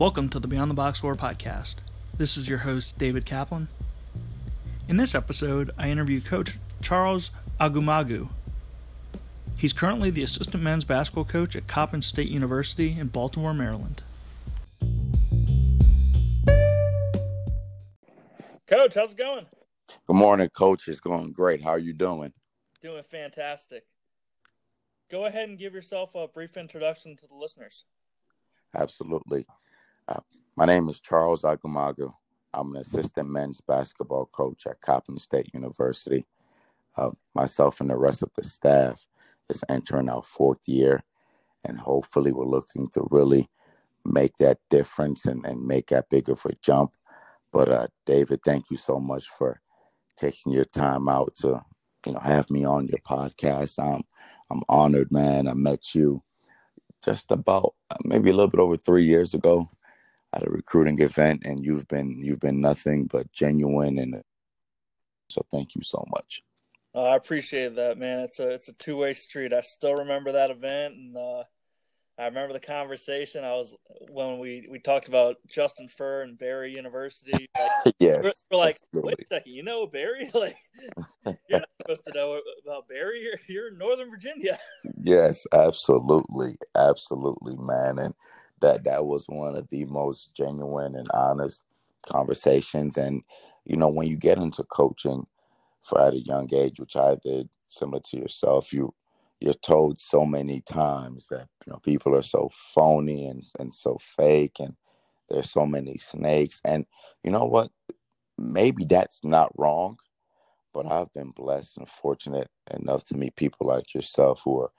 Welcome to the Beyond the Box Score podcast. This is your host, David Kaplan. In this episode, I interview Coach Charles Agumagu. He's currently the assistant men's basketball coach at Coppin State University in Baltimore, Maryland. Coach, how's it going? Good morning, Coach. It's going great. How are you doing? Doing fantastic. Go ahead and give yourself a brief introduction to the listeners. Absolutely. Uh, my name is Charles Agumagu. I'm an assistant men's basketball coach at Coppin State University. Uh, myself and the rest of the staff is entering our fourth year, and hopefully, we're looking to really make that difference and, and make that bigger of a jump. But uh, David, thank you so much for taking your time out to you know have me on your podcast. I'm I'm honored, man. I met you just about uh, maybe a little bit over three years ago at a recruiting event, and you've been you've been nothing but genuine, and so thank you so much. Uh, I appreciate that, man. It's a it's a two way street. I still remember that event, and uh, I remember the conversation. I was when we we talked about Justin Furr and Barry University. Like, yes, we're, we're like, absolutely. wait a second, you know Barry? Like, you're not supposed to know about Barry. You're, you're in Northern Virginia. yes, absolutely, absolutely, man. And that that was one of the most genuine and honest conversations. And you know, when you get into coaching for at a young age, which I did, similar to yourself, you you're told so many times that you know people are so phony and, and so fake and there's so many snakes and you know what maybe that's not wrong but i've been blessed and fortunate enough to meet people like yourself who are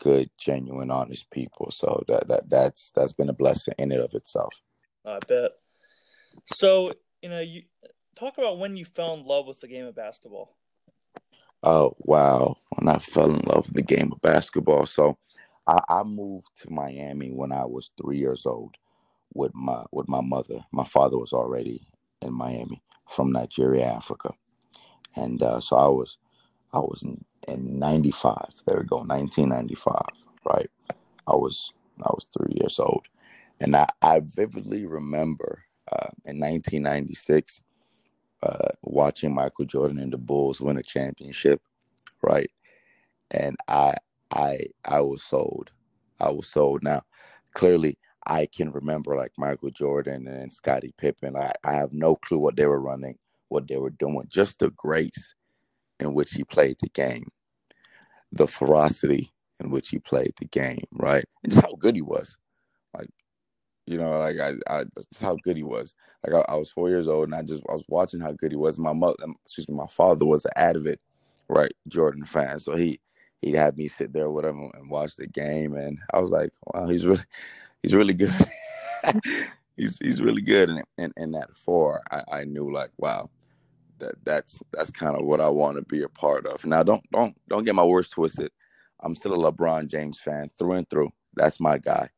good genuine honest people. So that, that that's that's been a blessing in and of itself. I bet. So you know you talk about when you fell in love with the game of basketball. Oh wow! When I fell in love with the game of basketball, so I, I moved to Miami when I was three years old with my with my mother. My father was already in Miami from Nigeria, Africa, and uh, so I was I was in, in '95. There we go, 1995. Right, I was I was three years old, and I, I vividly remember uh, in 1996 uh, watching Michael Jordan and the Bulls win a championship, right? And I I I was sold. I was sold. Now, clearly, I can remember like Michael Jordan and Scottie Pippen. I, I have no clue what they were running, what they were doing. Just the grace in which he played the game, the ferocity in which he played the game, right? And just how good he was. Like you know, like I, I just how good he was. Like I, I, was four years old, and I just I was watching how good he was. My mother, um, excuse me, my father was an avid, right, Jordan fan. So he he'd have me sit there with him and watch the game, and I was like, wow, he's really he's really good. he's he's really good. And in, in that four, I, I knew like, wow, that that's that's kind of what I want to be a part of. Now, don't don't don't get my words twisted. I'm still a LeBron James fan through and through. That's my guy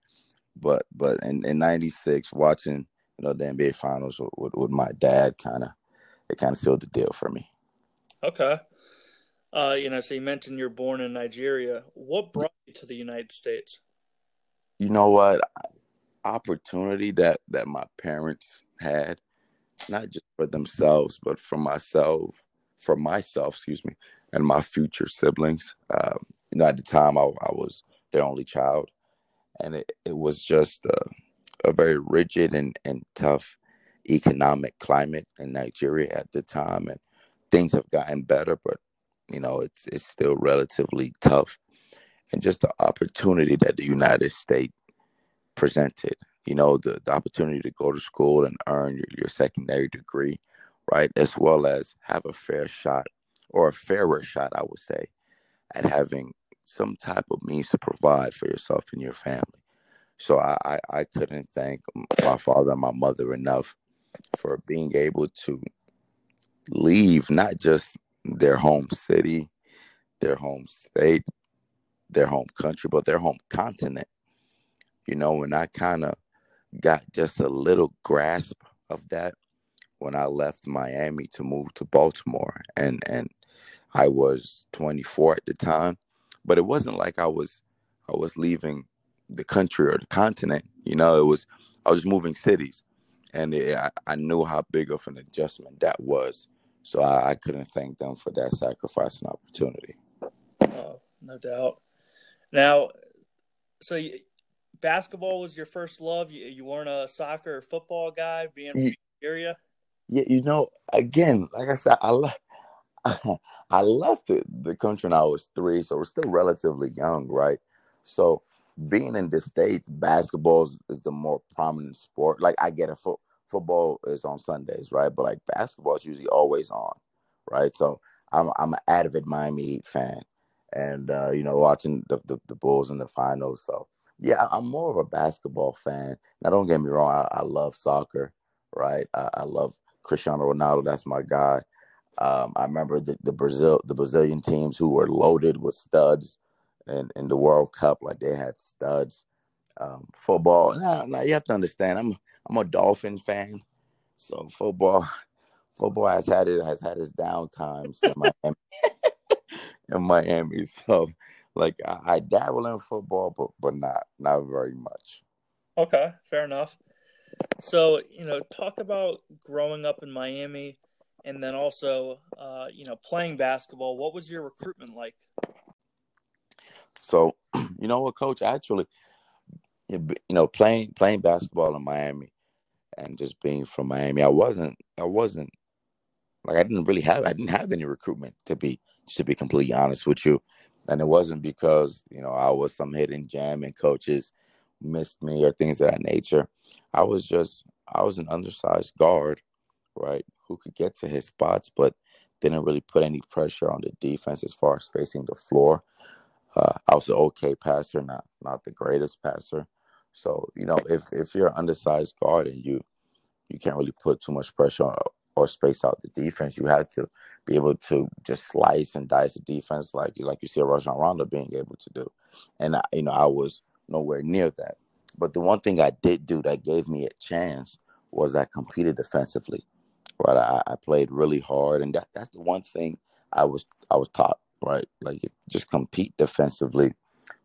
but but in, in 96 watching you know the nba finals with, with, with my dad kind of it kind of sealed the deal for me okay uh you know so you mentioned you're born in nigeria what brought you to the united states you know what opportunity that that my parents had not just for themselves but for myself for myself excuse me and my future siblings. Um, you know at the time I, I was their only child and it, it was just a, a very rigid and, and tough economic climate in Nigeria at the time, and things have gotten better, but you know it's it's still relatively tough, and just the opportunity that the United States presented, you know, the, the opportunity to go to school and earn your, your secondary degree, right, as well as have a fair shot or a fairer shot, I would say, at having some type of means to provide for yourself and your family. So I, I, I couldn't thank my father and my mother enough for being able to leave not just their home city, their home state, their home country, but their home continent. You know, and I kind of got just a little grasp of that when I left Miami to move to Baltimore, and and I was 24 at the time, but it wasn't like I was I was leaving the country or the continent. You know, it was I was moving cities, and it, I, I knew how big of an adjustment that was. So I, I couldn't thank them for that sacrifice and opportunity. Oh, no doubt. Now, so you, basketball was your first love. You, you weren't a soccer or football guy, being from the area. Yeah, you know, again, like I said, I love. I left the, the country when I was three, so we're still relatively young, right? So being in the states, basketball is, is the more prominent sport. Like I get it, fo- football is on Sundays, right? But like basketball is usually always on, right? So I'm I'm an avid Miami Heat fan, and uh, you know watching the, the, the Bulls in the finals. So yeah, I'm more of a basketball fan. Now don't get me wrong, I, I love soccer, right? I, I, love Cristiano Ronaldo. That's my guy. Um, I remember the, the Brazil the Brazilian teams who were loaded with studs in, in the World Cup, like they had studs. Um, football, now, now you have to understand, I'm I'm a Dolphin fan, so football football has had it has had its down times in Miami. in Miami, so like I, I dabble in football, but but not not very much. Okay, fair enough. So you know, talk about growing up in Miami, and then also uh, you know playing basketball. What was your recruitment like? So, you know what, Coach? Actually, you know, playing playing basketball in Miami, and just being from Miami, I wasn't I wasn't like I didn't really have I didn't have any recruitment to be to be completely honest with you, and it wasn't because you know I was some hidden gem and coaches missed me or things of that nature. I was just I was an undersized guard, right, who could get to his spots, but didn't really put any pressure on the defense as far as spacing the floor. Uh, I was an okay passer, not not the greatest passer. So you know, if if you're an undersized guard and you you can't really put too much pressure on or space out the defense, you have to be able to just slice and dice the defense like like you see a Rajon Rondo being able to do. And I, you know, I was nowhere near that. But the one thing I did do that gave me a chance was I competed defensively. Right, I, I played really hard, and that that's the one thing I was I was taught right? Like just compete defensively,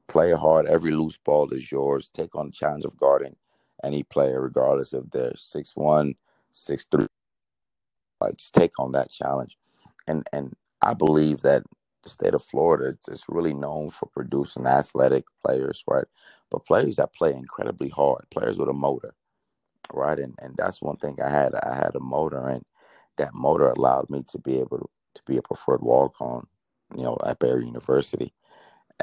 play hard. Every loose ball is yours. Take on the challenge of guarding any player, regardless if they're six one, six three. Like just take on that challenge, and and I believe that the state of Florida is really known for producing athletic players, right? But players that play incredibly hard, players with a motor, right? And and that's one thing I had. I had a motor, and that motor allowed me to be able to, to be a preferred walk on you know, at Barry University,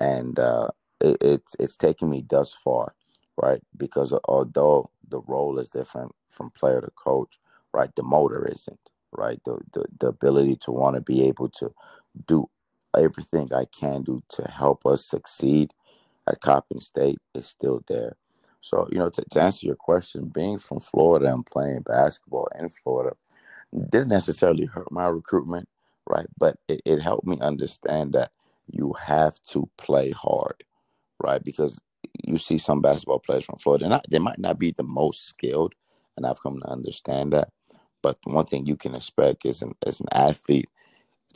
and uh, it, it's it's taken me thus far, right? Because although the role is different from player to coach, right, the motor isn't, right? The the, the ability to want to be able to do everything I can do to help us succeed at Coppin State is still there. So, you know, to, to answer your question, being from Florida and playing basketball in Florida didn't necessarily hurt my recruitment right? But it, it helped me understand that you have to play hard, right? Because you see some basketball players from Florida, not, they might not be the most skilled, and I've come to understand that. But one thing you can expect is an as an athlete,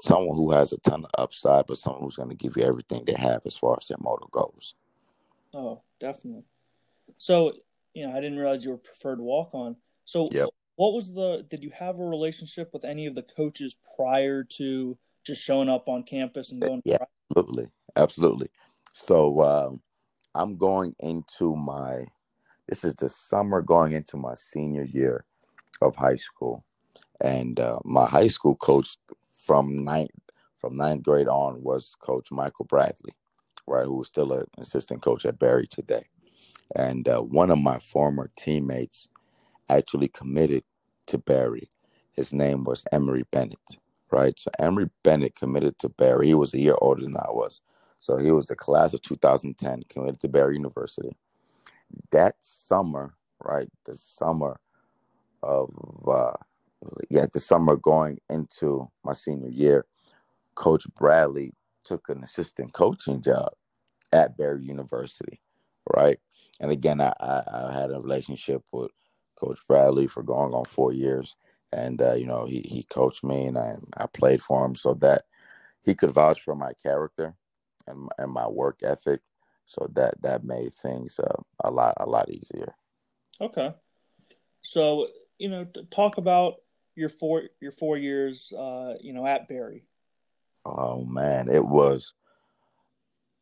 someone who has a ton of upside, but someone who's going to give you everything they have as far as their motor goes. Oh, definitely. So, you know, I didn't realize you were preferred walk on. So, yep what was the did you have a relationship with any of the coaches prior to just showing up on campus and going yeah absolutely absolutely so um, i'm going into my this is the summer going into my senior year of high school and uh, my high school coach from ninth from ninth grade on was coach michael bradley right who is still an assistant coach at barry today and uh, one of my former teammates actually committed to Barry. His name was Emory Bennett, right? So Emory Bennett committed to Barry. He was a year older than I was. So he was the class of 2010, committed to Barry University. That summer, right, the summer of, uh, yeah, the summer going into my senior year, Coach Bradley took an assistant coaching job at Barry University, right? And again, I, I, I had a relationship with Coach Bradley for going on four years, and uh, you know he he coached me and I I played for him so that he could vouch for my character and and my work ethic, so that that made things uh, a lot a lot easier. Okay, So you know, talk about your four your four years, uh, you know, at Barry. Oh man, it was,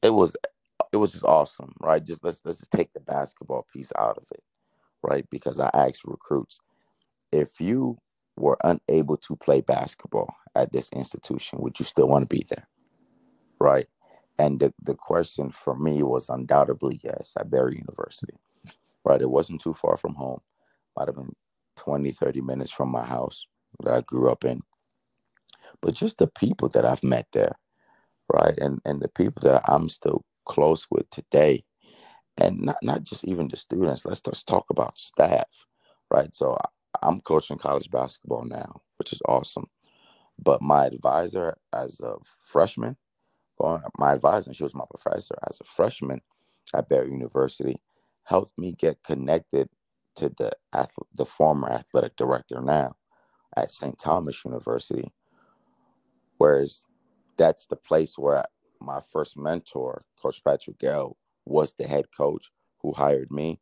it was, it was just awesome, right? Just let's let's just take the basketball piece out of it, right? Because I asked recruits, if you were unable to play basketball at this institution, would you still want to be there? Right. And the, the question for me was undoubtedly yes at Barry University. Right. It wasn't too far from home. Might have been 20, 30 minutes from my house that I grew up in. But just the people that I've met there, right? And and the people that I'm still close with today. And not, not just even the students. Let's just talk about staff, right? So I'm coaching college basketball now, which is awesome. But my advisor as a freshman, or my advisor, she was my professor as a freshman at Barry University, helped me get connected to the the former athletic director now at St. Thomas University. Whereas that's the place where my first mentor, Coach Patrick Gayle, was the head coach who hired me,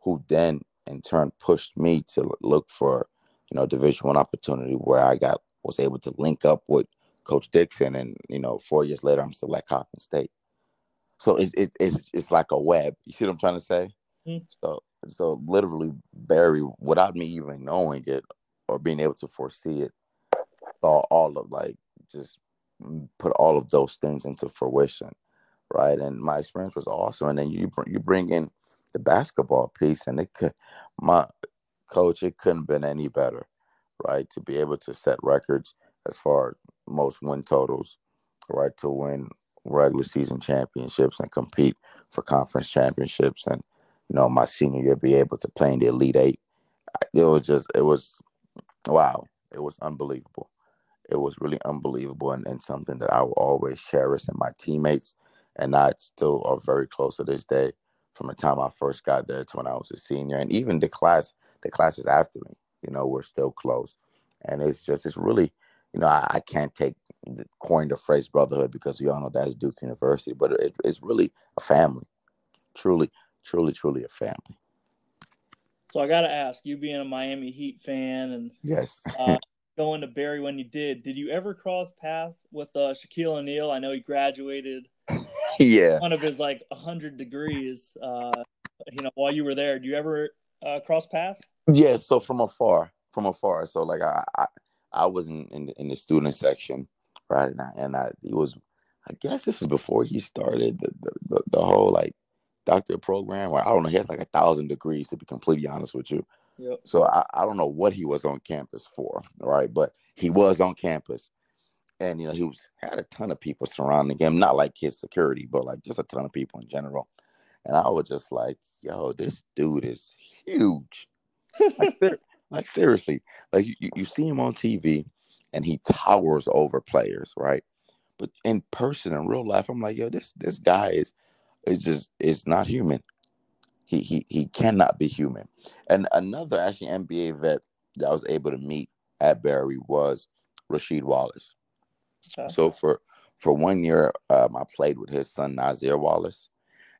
who then in turn pushed me to look for, you know, division one opportunity where I got was able to link up with Coach Dixon and, you know, four years later I'm still at Coppin State. So it's it, it's it's like a web. You see what I'm trying to say? Mm-hmm. So so literally Barry, without me even knowing it or being able to foresee it, saw all of like just put all of those things into fruition, right? And my experience was awesome. And then you bring, you bring in the basketball piece, and it could my coach, it couldn't have been any better, right? To be able to set records as far as most win totals, right? To win regular season championships and compete for conference championships and you know, my senior year, be able to play in the Elite Eight. It was just, it was, wow, it was unbelievable. It was really unbelievable and, and something that I will always cherish. And my teammates and I still are very close to this day from the time I first got there to when I was a senior. And even the class, the classes after me, you know, we're still close. And it's just, it's really, you know, I, I can't take coin the phrase brotherhood because we all know that's Duke University, but it, it's really a family, truly truly, truly a family. So I got to ask, you being a Miami Heat fan and yes, uh, going to Barry when you did, did you ever cross paths with uh, Shaquille O'Neal? I know he graduated. yeah, one of his like hundred degrees. Uh, you know, while you were there, do you ever uh, cross paths? Yeah, so from afar, from afar. So like I, I, I was in in the, in the student section, right? And I, and I, it was, I guess this is before he started the the, the, the whole like doctorate program. Or I don't know. He has like a thousand degrees to be completely honest with you. Yep. So I, I don't know what he was on campus for, right? But he was on campus, and you know he was had a ton of people surrounding him. Not like his security, but like just a ton of people in general. And I was just like, "Yo, this dude is huge." like, like, seriously, like you, you see him on TV, and he towers over players, right? But in person, in real life, I'm like, "Yo, this this guy is." It's just it's not human. He he he cannot be human. And another actually NBA vet that I was able to meet at Barry was Rasheed Wallace. Okay. So for for one year, um, I played with his son Nazir Wallace,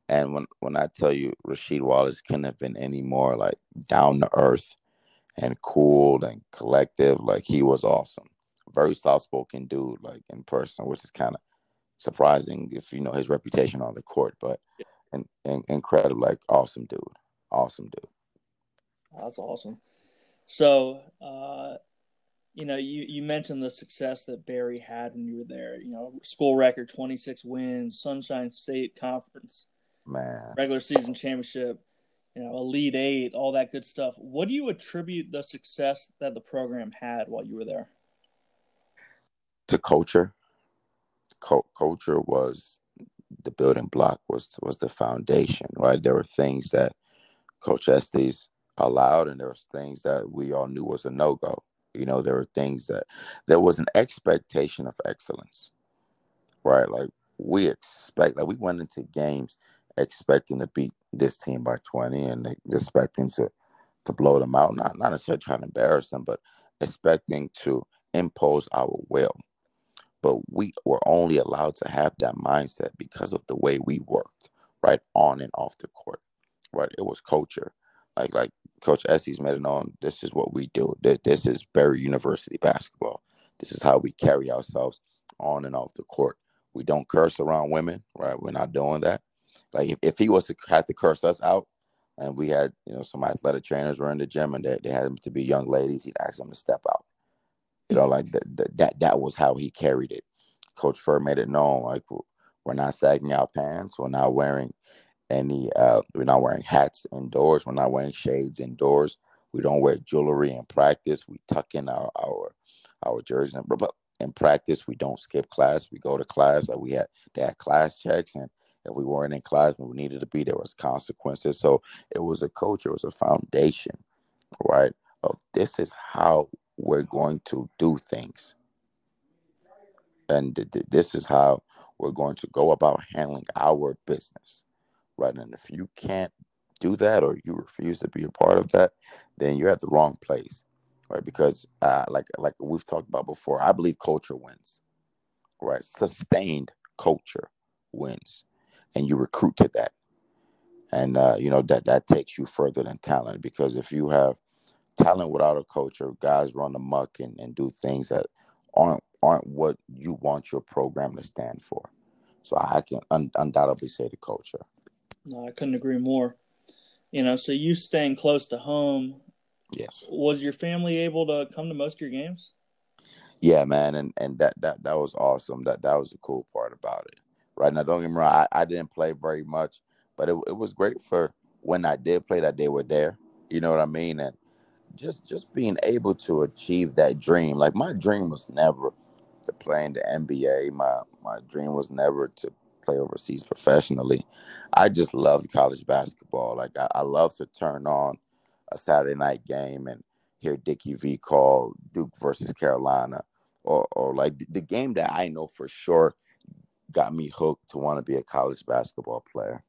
and when when I tell you Rasheed Wallace couldn't have been any more like down to earth and cool and collective, like he was awesome. Very soft spoken dude, like in person, which is kind of surprising if you know his reputation on the court, but and, and incredible, like awesome dude, awesome dude. That's awesome. So, uh, you know, you, you mentioned the success that Barry had when you were there. You know, school record, twenty six wins, Sunshine State Conference, man, regular season championship, you know, Elite Eight, all that good stuff. What do you attribute the success that the program had while you were there? To culture, culture was the building block was was the foundation right? There were things that coach estes allowed and there was things that we all knew was a no-go. You know there were things that there was an expectation of excellence right? Like we expect like we went into games expecting to beat this team by 20 and expecting to to blow them out not not necessarily trying to embarrass them but expecting to impose our will but we were only allowed to have that mindset because of the way we worked right on and off the court right it was culture like like Coach Estes made it known this is what we do. This is Barry University basketball. This is how we carry ourselves on and off the court. We don't curse around women, right? We're not doing that. Like if, if he was to have to curse us out, and we had you know some athletic trainers were in the gym and they, they had to be young ladies, he'd ask them to step out. You know, like that that that was how he carried it. Coach Fur made it known like we're not sagging our pants, we're not wearing any uh we're not wearing hats indoors, we're not wearing shades indoors. We don't wear jewelry in practice. We tuck in our our our jersey. But in practice, we don't skip class. We go to class. Like we had, they had class checks, and if we weren't in class when we needed to be, there was consequences. So it was a culture, it was a foundation, right? Of this is how we're going to do things, and th- th- this is how we're going to go about handling our business, right? And if you can't do that or you refuse to be a part of that, then you're at the wrong place right? Because uh, like like we've talked about before, I believe culture wins, right? Sustained culture wins, and you recruit to that, and uh, you know that that takes you further than talent because if you have talent without a culture, guys run amok and, and do things that aren't aren't what you want your program to stand for. So I can un- undoubtedly say the culture. No, I couldn't agree more. You know, so you staying close to home Yes. Was your family able to come to most of your games? Yeah, man, and and that that that was awesome. That that was the cool part about it. Right now, don't get me wrong. I, I didn't play very much, but it it was great for when I did play that they were there. You know what I mean? And just just being able to achieve that dream. Like my dream was never to play in the NBA. My my dream was never to play overseas professionally. I just loved college basketball. Like I, I love to turn on a Saturday night game and hear Dickie V call Duke versus Carolina, or or like the game that I know for sure got me hooked to want to be a college basketball player.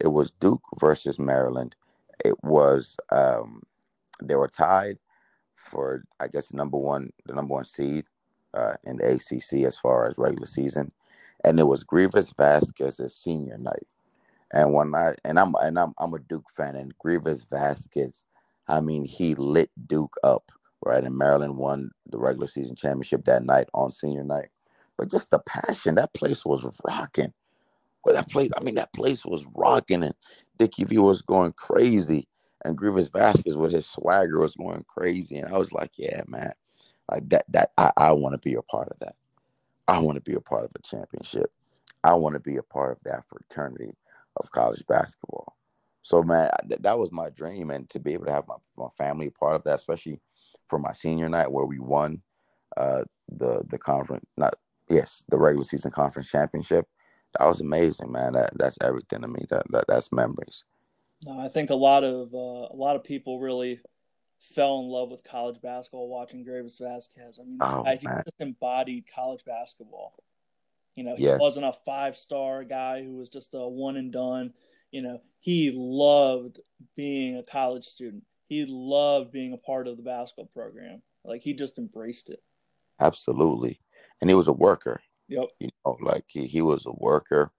It was Duke versus Maryland. It was um, they were tied for I guess number one the number one seed uh, in the ACC as far as regular season, and it was Greivis Vasquez's senior night. And when I and I'm and I'm I'm a Duke fan, and Greivis Vasquez I mean, he lit Duke up, right? And Maryland won the regular season championship that night on senior night. But just the passion, that place was rocking. Well, that place, I mean, that place was rocking, and Dickie V was going crazy, and Greivis Vasquez with his swagger was going crazy. And I was like, yeah, man, like that, that I, I want to be a part of that. I want to be a part of a championship. I want to be a part of that fraternity of college basketball. So man, th- that was my dream, and to be able to have my, my family a part of that, especially for my senior night where we won uh, the the conference, not yes, the regular season conference championship. That was amazing, man. That that's everything to me. That, that that's memories. No, I think a lot of uh, a lot of people really fell in love with college basketball watching Greivis Vasquez. I mean, oh, guy, he just embodied college basketball. You know, he yes. wasn't a five star guy who was just a one and done you know, he loved being a college student. He loved being a part of the basketball program. Like he just embraced it. Absolutely. And he was a worker. Yep. You know, like he, he was a worker.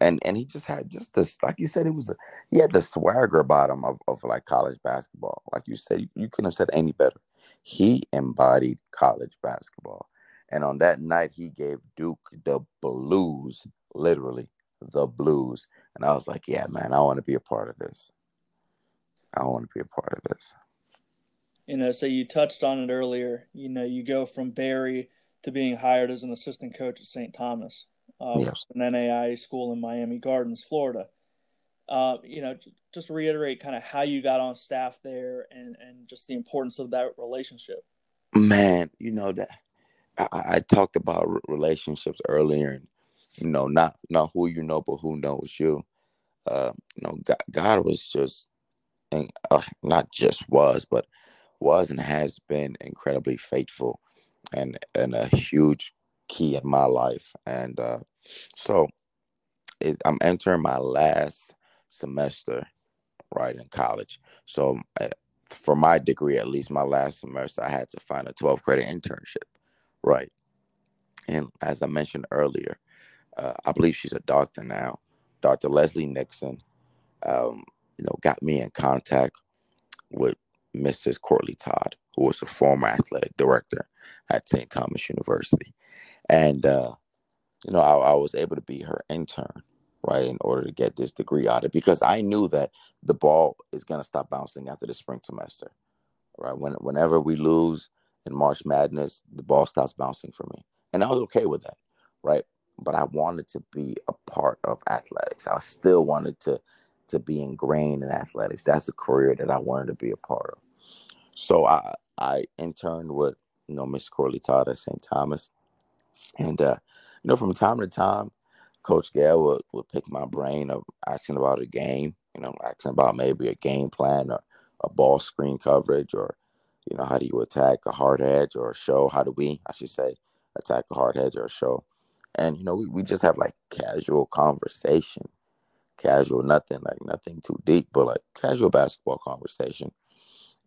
And and he just had just this like you said, it was a, he had the swagger about him of, of like college basketball. Like you said, you, you couldn't have said any better. He embodied college basketball. And on that night, he gave Duke the blues, literally the blues. And I was like, yeah, man, I want to be a part of this. I want to be a part of this. You know, so you touched on it earlier. You know, you go from Barry to being hired as an assistant coach at St. Thomas, uh, yes. an NAI school in Miami Gardens, Florida. Uh, you know, just reiterate kind of how you got on staff there and, and just the importance of that relationship. Man, you know that I, I talked about relationships earlier, and you know, not not who you know, but who knows you. Uh, you know, God, God was just, and uh, not just was, but was and has been incredibly faithful, and and a huge key in my life. And uh, so, it, I'm entering my last semester, right in college. So, uh, for my degree, at least my last semester, I had to find a 12 credit internship, right. And as I mentioned earlier, uh, I believe she's a doctor now, Dr. Leslie Nixon, um, you know, got me in contact with Mrs. Courtney Todd, who was a former athletic director at St. Thomas University. And, uh, you know, I, I was able to be her intern, right, in order to get this degree out of because I knew that the ball is going to stop bouncing after the spring semester, right? When, whenever we lose in March Madness, the ball stops bouncing for me. And I was okay with that, right? But I wanted to be a part of athletics. I still wanted to to be ingrained in athletics. That's a career that I wanted to be a part of. So I I interned with you know Miss Corley Todd at St. Thomas, and uh, you know from time to time, Coach Gayle would, would pick my brain of asking about a game, you know, asking about maybe a game plan or a ball screen coverage or you know how do you attack a hard edge or a show? How do we, I should say, attack a hard edge or a show? And you know we, we just have like casual conversation, casual nothing like nothing too deep, but like casual basketball conversation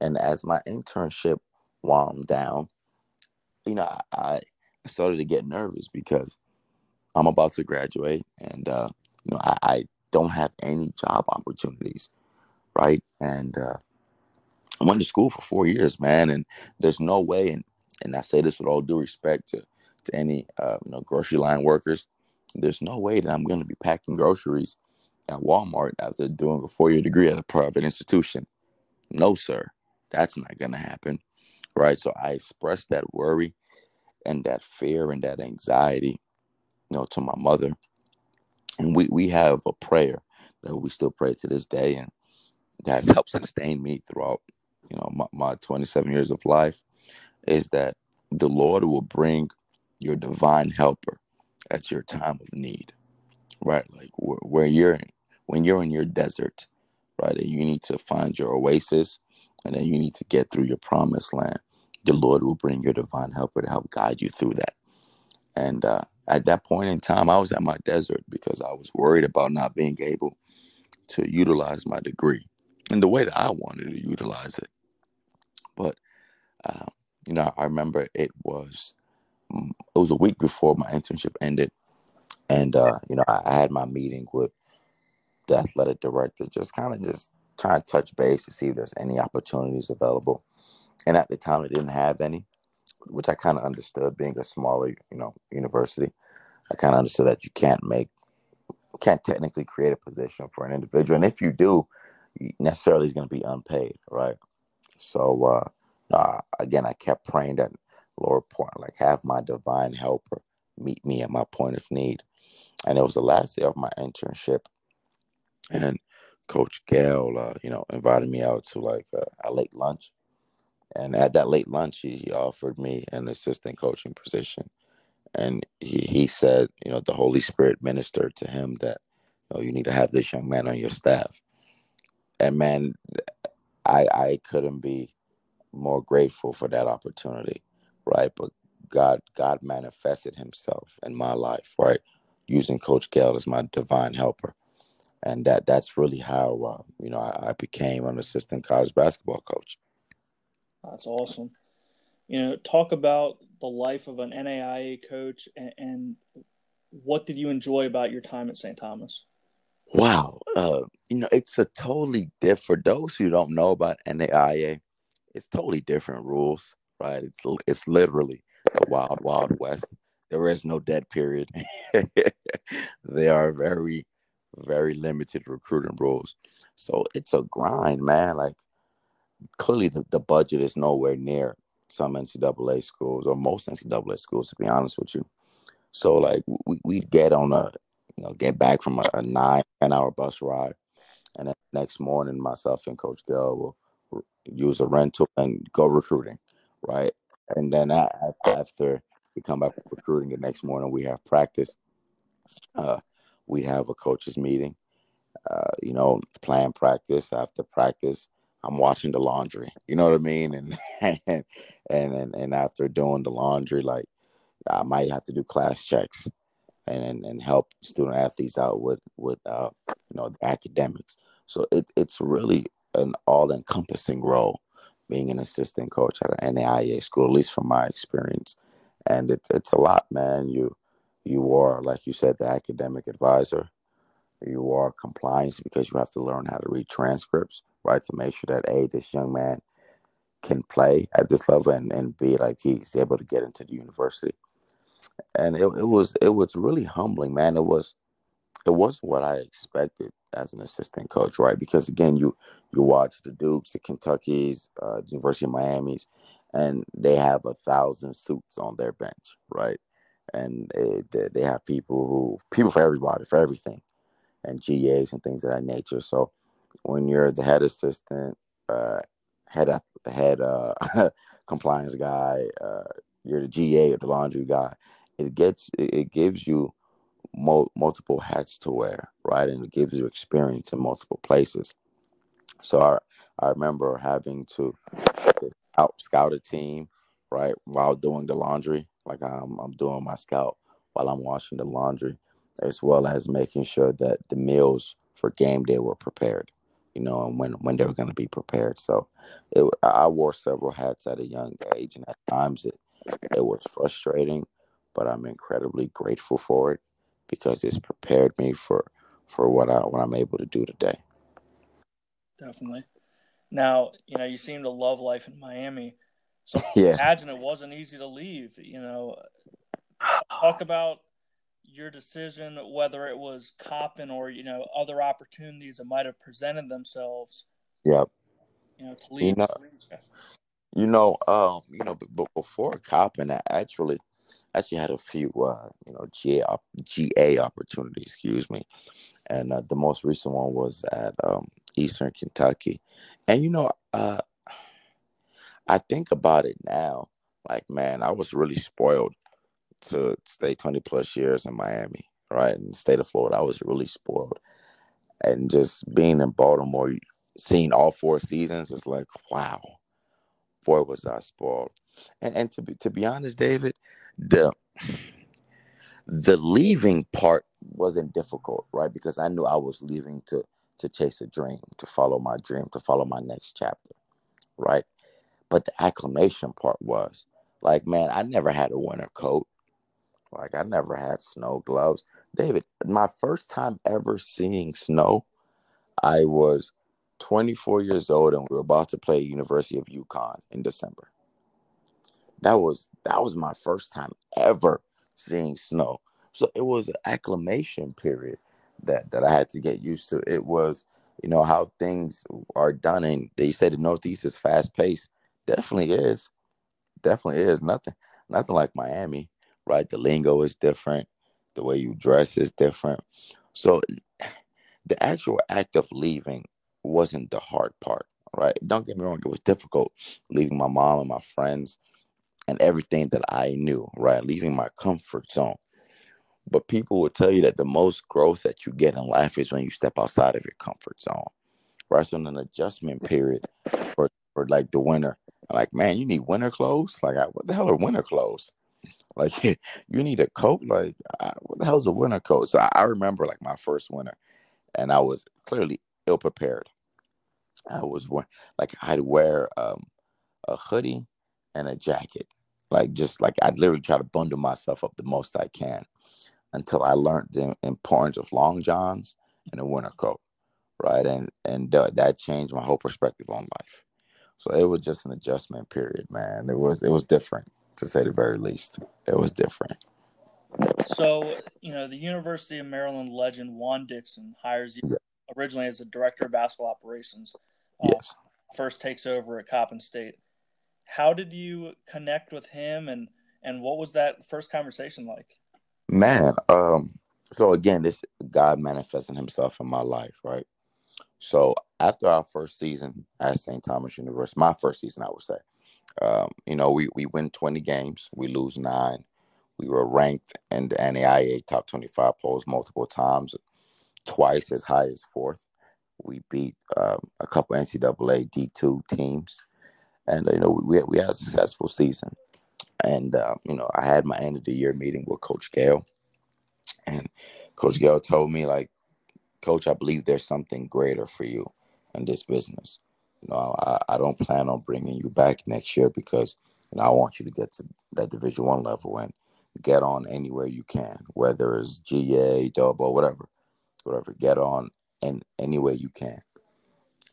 and as my internship wound down, you know, I started to get nervous because I'm about to graduate and, uh, you know, I, I, don't have any job opportunities, right? And uh, I went to school for four years, man, and there's no way, and, and I say this with all due respect to, to any, uh, you know, grocery line workers, there's no way that I'm going to be packing groceries at Walmart after doing a four-year degree at a private institution. No, sir. That's not going to happen. Right. So I expressed that worry and that fear and that anxiety, you know, to my mother. And we, we have a prayer that we still pray to this day. And that's helped sustain me throughout, you know, my, my 27 years of life is that the Lord will bring your divine helper at your time of need, right? Like where, where you're in, when you're in your desert, right? And you need to find your oasis and then you need to get through your promised land. The Lord will bring your divine helper to help guide you through that. And uh, at that point in time, I was at my desert because I was worried about not being able to utilize my degree in the way that I wanted to utilize it. But uh, you know, I remember it was mm, it was a week before my internship ended, and uh, you know, I had my meeting with the athletic director, just kind of just trying to touch base to see if there's any opportunities available. And at the time, it didn't have any, which I kind of understood. Being a smaller, you know, university, I kind of understood that you can't make, can't technically create a position for an individual, and if you do, necessarily is going to be unpaid, right? So, uh, uh, again, I kept praying that Lord, point, like have my divine helper meet me at my point of need, and it was the last day of my internship, and Coach Gayle, uh, you know, invited me out to like uh, a late lunch, and at that late lunch, he, he offered me an assistant coaching position, and he he said, you know, the Holy Spirit ministered to him that, you know, you need to have this young man on your staff, and man, I I couldn't be more grateful for that opportunity, right? But God God manifested Himself in my life, right, using Coach Gayle as my divine helper and that that's really how uh, you know I, I, became an assistant college basketball coach. That's awesome. You know, talk about the life of an NAIA coach, and, and what did you enjoy about your time at St. Thomas? Wow, uh, you know, it's a totally different. For those who don't know about NAIA, it's totally different rules, right? It's it's literally the wild, wild west. There is no dead period. they are very very limited recruiting rules. So it's a grind, man. Like clearly the, the budget is nowhere near some NCAA schools or most NCAA schools, to be honest with you. So like we we get on a you know get back from a, a nine ten hour bus ride, and then next morning myself and Coach Gayle will use a rental and go recruiting, right? And then after we come back recruiting the next morning, we have practice. Uh, we have a coaches meeting. Uh, you know, plan practice after practice. I'm watching the laundry. You know what I mean? And and and and after doing the laundry, like I might have to do class checks and and, and help student athletes out with with uh, you know academics. So it, it's really an all encompassing role being an assistant coach at an NAIA school, at least from my experience. And it's it's a lot, man. You you are, like you said, the academic advisor. You are compliance because you have to learn how to read transcripts, right? To make sure that a this young man can play at this level and, and be like he's able to get into the university. And it, it was it was really humbling, man. It was it wasn't what I expected as an assistant coach, right? Because again, you you watch the Dukes, the Kentuckies, uh, the University of Miami's, and they have a thousand suits on their bench, right? And they, they have people who people for everybody for everything, and GAs and things of that nature. So when you're the head assistant, uh, head head uh, compliance guy, uh, you're the GA or the laundry guy. It gets it gives you mo- multiple hats to wear, right? And it gives you experience in multiple places. So I, I remember having to out scout a team, right, while doing the laundry. Like I'm, I'm doing my scout while I'm washing the laundry, as well as making sure that the meals for game day were prepared, you know, and when, when they were going to be prepared. So it, I wore several hats at a young age, and at times it, it was frustrating, but I'm incredibly grateful for it because it's prepared me for for what I what I'm able to do today. Definitely. Now, you know, you seem to love life in Miami. So yeah. imagine it wasn't easy to leave, you know. Talk about your decision, whether it was Coppin or, you know, other opportunities that might have presented themselves. Yep. You know, to leave. You know, you know, um, you know, but before Coppin, I actually actually had a few, uh, you know, GA, GA opportunities, excuse me. And uh, the most recent one was at um, Eastern Kentucky. And, you know, uh, I think about it now, like, man, I was really spoiled to stay 20 plus years in Miami, right? In the state of Florida, I was really spoiled. And just being in Baltimore, seeing all four seasons is like, wow, boy, was I spoiled. And, and to be to be honest, David, the the leaving part wasn't difficult, right? Because I knew I was leaving to to chase a dream, to follow my dream, to follow my next chapter, right? But the acclamation part was like, man, I never had a winter coat. Like I never had snow gloves. David, my first time ever seeing snow, I was 24 years old and we were about to play University of UConn in December that was that was my first time ever seeing snow. So it was an acclimation period that that I had to get used to. It was, you know, how things are done and they say the Northeast is fast paced. Definitely is. Definitely is. Nothing nothing like Miami, right? The lingo is different. The way you dress is different. So the actual act of leaving wasn't the hard part, right? Don't get me wrong, it was difficult leaving my mom and my friends and everything that I knew, right? Leaving my comfort zone. But people will tell you that the most growth that you get in life is when you step outside of your comfort zone, right? So in an adjustment period for, for like the winter, I'm like, man, you need winter clothes? Like, what the hell are winter clothes? Like, you need a coat? Like, what the hell's a winter coat? So I, I remember like my first winter, and I was clearly ill prepared. I was like, I'd wear um, a hoodie and a jacket like just like I'd literally try to bundle myself up the most I can until I learned the importance of long johns and a winter coat, right? And and uh, that changed my whole perspective on life. So it was just an adjustment period, man. It was it was different to say the very least. It was different. So you know the University of Maryland legend Juan Dixon hires you yeah. originally as the director of basketball operations. Uh, yes. First takes over at Coppin State how did you connect with him and and what was that first conversation like man um so again this god manifesting himself in my life right so after our first season at st thomas university my first season i would say um, you know we, we win 20 games we lose nine we were ranked in the naia top 25 polls multiple times twice as high as fourth we beat um, a couple ncaa d2 teams and you know we we had a successful season. And uh, you know, I had my end of the year meeting with Coach Gayle, and Coach Gayle told me like, Coach, I believe there's something greater for you in this business. Know, I, I don't plan on bringing you back next year because you know I want you to get to that Division One level and get on anywhere you can, whether it's GA, DOBO, whatever, whatever. Get on and any way you can.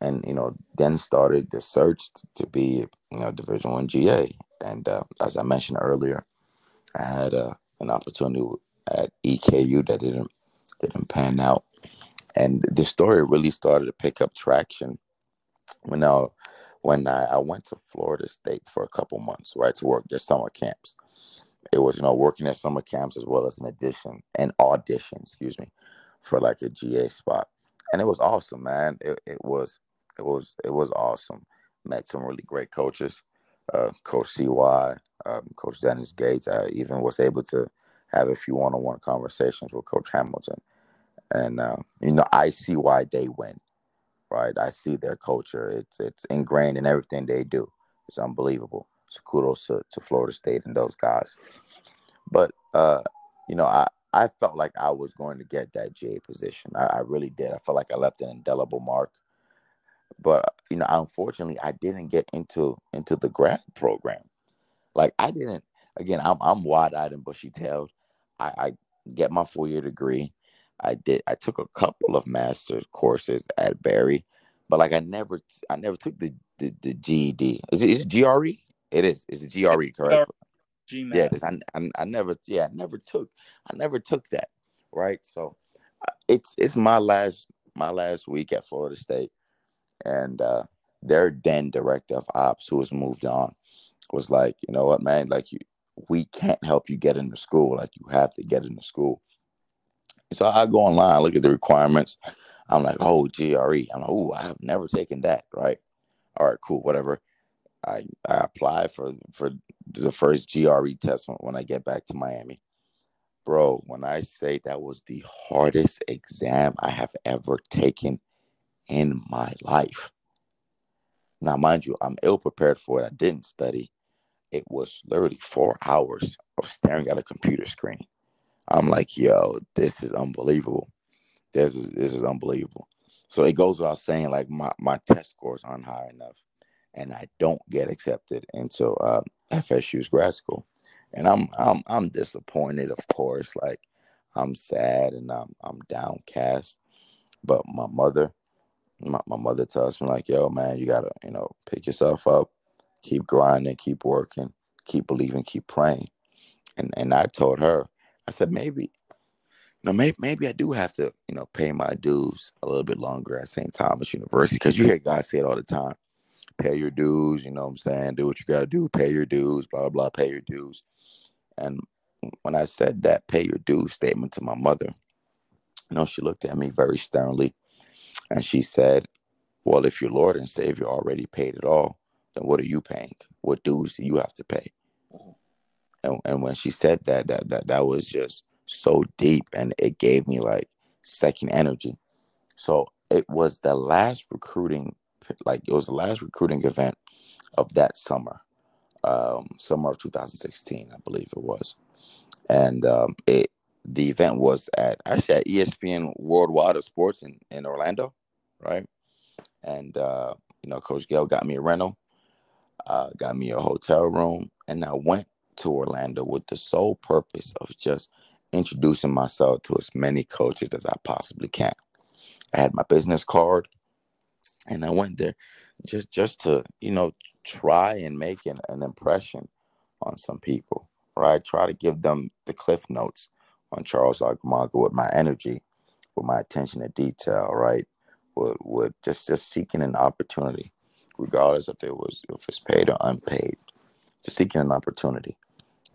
and you know then started the search to be you know Division One GA. And uh, as I mentioned earlier, I had uh, an opportunity at EKU that didn't didn't pan out, and the story really started to pick up traction uh, when I, I went to Florida State for a couple months, right, to work their summer camps. It was you know working at summer camps as well as an addition an audition, excuse me, for like a GA spot, and it was awesome, man. It, it was it was it was awesome. Met some really great coaches, uh, Coach CY, um, Coach Dennis Gates. I even was able to have a few one-on-one conversations with Coach Hamilton, and uh, you know I see why they win. Right, I see their culture. It's it's ingrained in everything they do. It's unbelievable. So kudos to, to Florida State and those guys. But uh, you know, I I felt like I was going to get that GA position. I, I really did. I felt like I left an indelible mark but you know, unfortunately, I didn't get into into the grad program. Like I didn't. Again, I'm I'm wide eyed and bushy tailed. I, I get my four year degree. I did. I took a couple of master's courses at Barry, but like I never, I never took the the, the GED. Is it is it GRE? It is. It's Is it GRE correct? GMAT. Yeah. I, I, I never. Yeah, I never took. I never took that. Right. So, uh, it's it's my last my last week at Florida State and uh, their then director of ops, who has moved on, was like, you know what, man, like you, we can't help you get into school. Like you have to get into school. So I go online, look at the requirements. I'm like, oh, GRE. I'm like, oh, I have never taken that. Right. All right, cool, whatever. I I apply for for the first GRE test when I get back to Miami. Bro, when I say that was the hardest exam I have ever taken in my life. Now, mind you, I'm ill prepared for it. I didn't study. It was literally four hours of staring at a computer screen. I'm like, yo, this is unbelievable. This is this is unbelievable. So it goes without saying, like my, my test scores aren't high enough, and I don't get accepted into uh, FSU's grad school, and I'm I'm I'm disappointed, of course. Like I'm sad and I'm I'm downcast, but my mother my, my mother tells me like, yo, man, you gotta, you know, pick yourself up, keep grinding, keep working, keep believing, keep praying. And and I told her, I said, maybe, you know, maybe maybe I do have to, you know, pay my dues a little bit longer at St. Thomas University because you hear guys say it all the time. Pay your dues, you know what I'm saying? Do what you gotta do, pay your dues, blah blah, pay your dues. And when I said that pay your dues statement to my mother, you know, she looked at me very sternly and she said, Well, if your Lord and Savior already paid it all, then what are you paying? What dues do you have to pay? And, and when she said that, that that that was just so deep and it gave me like second energy. So it was the last recruiting like it was the last recruiting event of that summer. Um, summer of 2016, I believe it was. And um, it the event was at actually at ESPN Worldwide of Sports in, in Orlando, right? And uh, you know, Coach Gayle got me a rental, uh, got me a hotel room, and I went to Orlando with the sole purpose of just introducing myself to as many coaches as I possibly can. I had my business card, and I went there just just to you know try and make an, an impression on some people, right? Try to give them the cliff notes on Charles Agumagu with my energy, with my attention to detail, right? With, with just just seeking an opportunity, regardless if it was if it's paid or unpaid, just seeking an opportunity.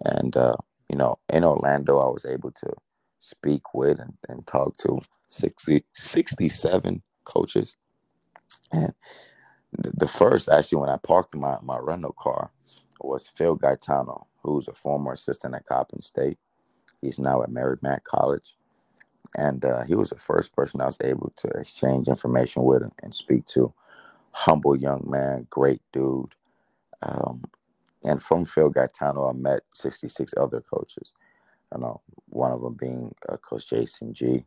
And uh, you know, in Orlando, I was able to speak with and, and talk to 60, 67 coaches. And the first, actually, when I parked my, my rental car, was Phil Gaetano, who's a former assistant at Coppin State. He's now at Merrimack College. And uh, he was the first person I was able to exchange information with and, and speak to. Humble young man, great dude. Um, and from Phil Gaetano, I met 66 other coaches. You know, one of them being uh, Coach Jason G,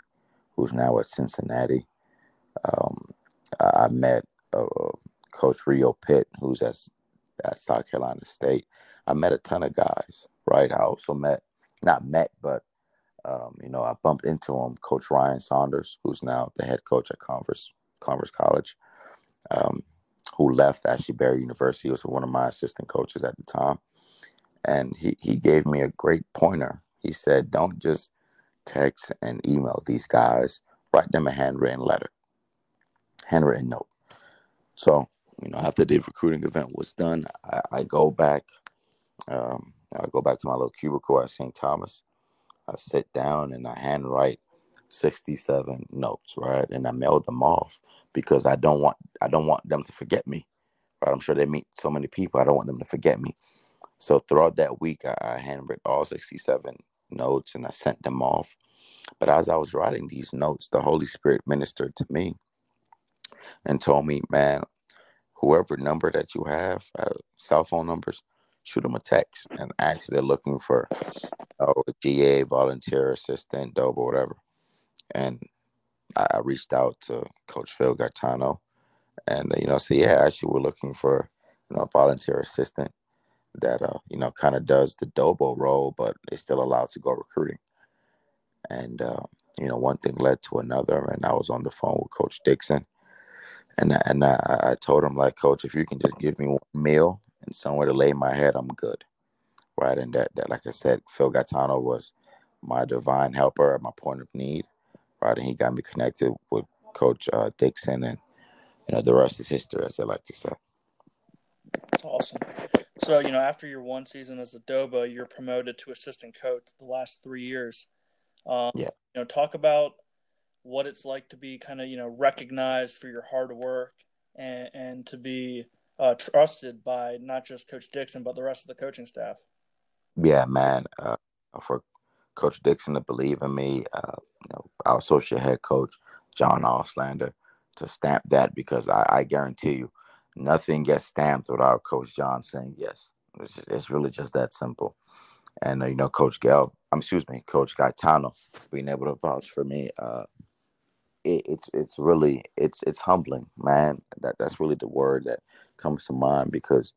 who's now at Cincinnati. Um, I met uh, Coach Rio Pitt, who's at, at South Carolina State. I met a ton of guys, right? I also met not met, but um, you know, I bumped into him, Coach Ryan Saunders, who's now the head coach at Converse Converse College. um, who left Barry University. Was one of my assistant coaches at the time. And he, he gave me a great pointer. He said, don't just text and email these guys, write them a handwritten letter, handwritten note. So, you know, after the recruiting event was done, I, I go back, um, I go back to my little cubicle at St. Thomas. I sit down and I handwrite 67 notes, right? And I mailed them off because I don't want I don't want them to forget me. Right? I'm sure they meet so many people. I don't want them to forget me. So throughout that week, I, I handwritten all 67 notes and I sent them off. But as I was writing these notes, the Holy Spirit ministered to me and told me, man, whoever number that you have, uh, cell phone numbers, shoot them a text and actually they're looking for oh, a GA, volunteer assistant, dope, or whatever. And I, I reached out to Coach Phil Gaetano and, you know, say, yeah, actually, we're looking for, you know, a volunteer assistant that, uh, you know, kind of does the DOBO role, but is still allowed to go recruiting. And, uh, you know, one thing led to another. And I was on the phone with Coach Dixon. And, and I, I told him, like, Coach, if you can just give me one meal and somewhere to lay my head, I'm good. Right. And that, that like I said, Phil Gaetano was my divine helper at my point of need. Right. And he got me connected with Coach uh, Dixon. And, you know, the rest is history, as I like to say. That's awesome. So, you know, after your one season as a DOBO, you're promoted to assistant coach the last three years. Um, yeah. You know, talk about what it's like to be kind of, you know, recognized for your hard work and, and to be uh, trusted by not just Coach Dixon, but the rest of the coaching staff. Yeah, man. Uh, for Coach Dixon to believe in me, uh, you know, our associate head coach, John Auslander, to stamp that because I, I guarantee you, nothing gets stamped without Coach John saying yes. It's, it's really just that simple. And, uh, you know, Coach Gayle, um, excuse me, Coach Gaetano being able to vouch for me, uh, it, it's it's really it's it's humbling, man. That that's really the word that comes to mind because,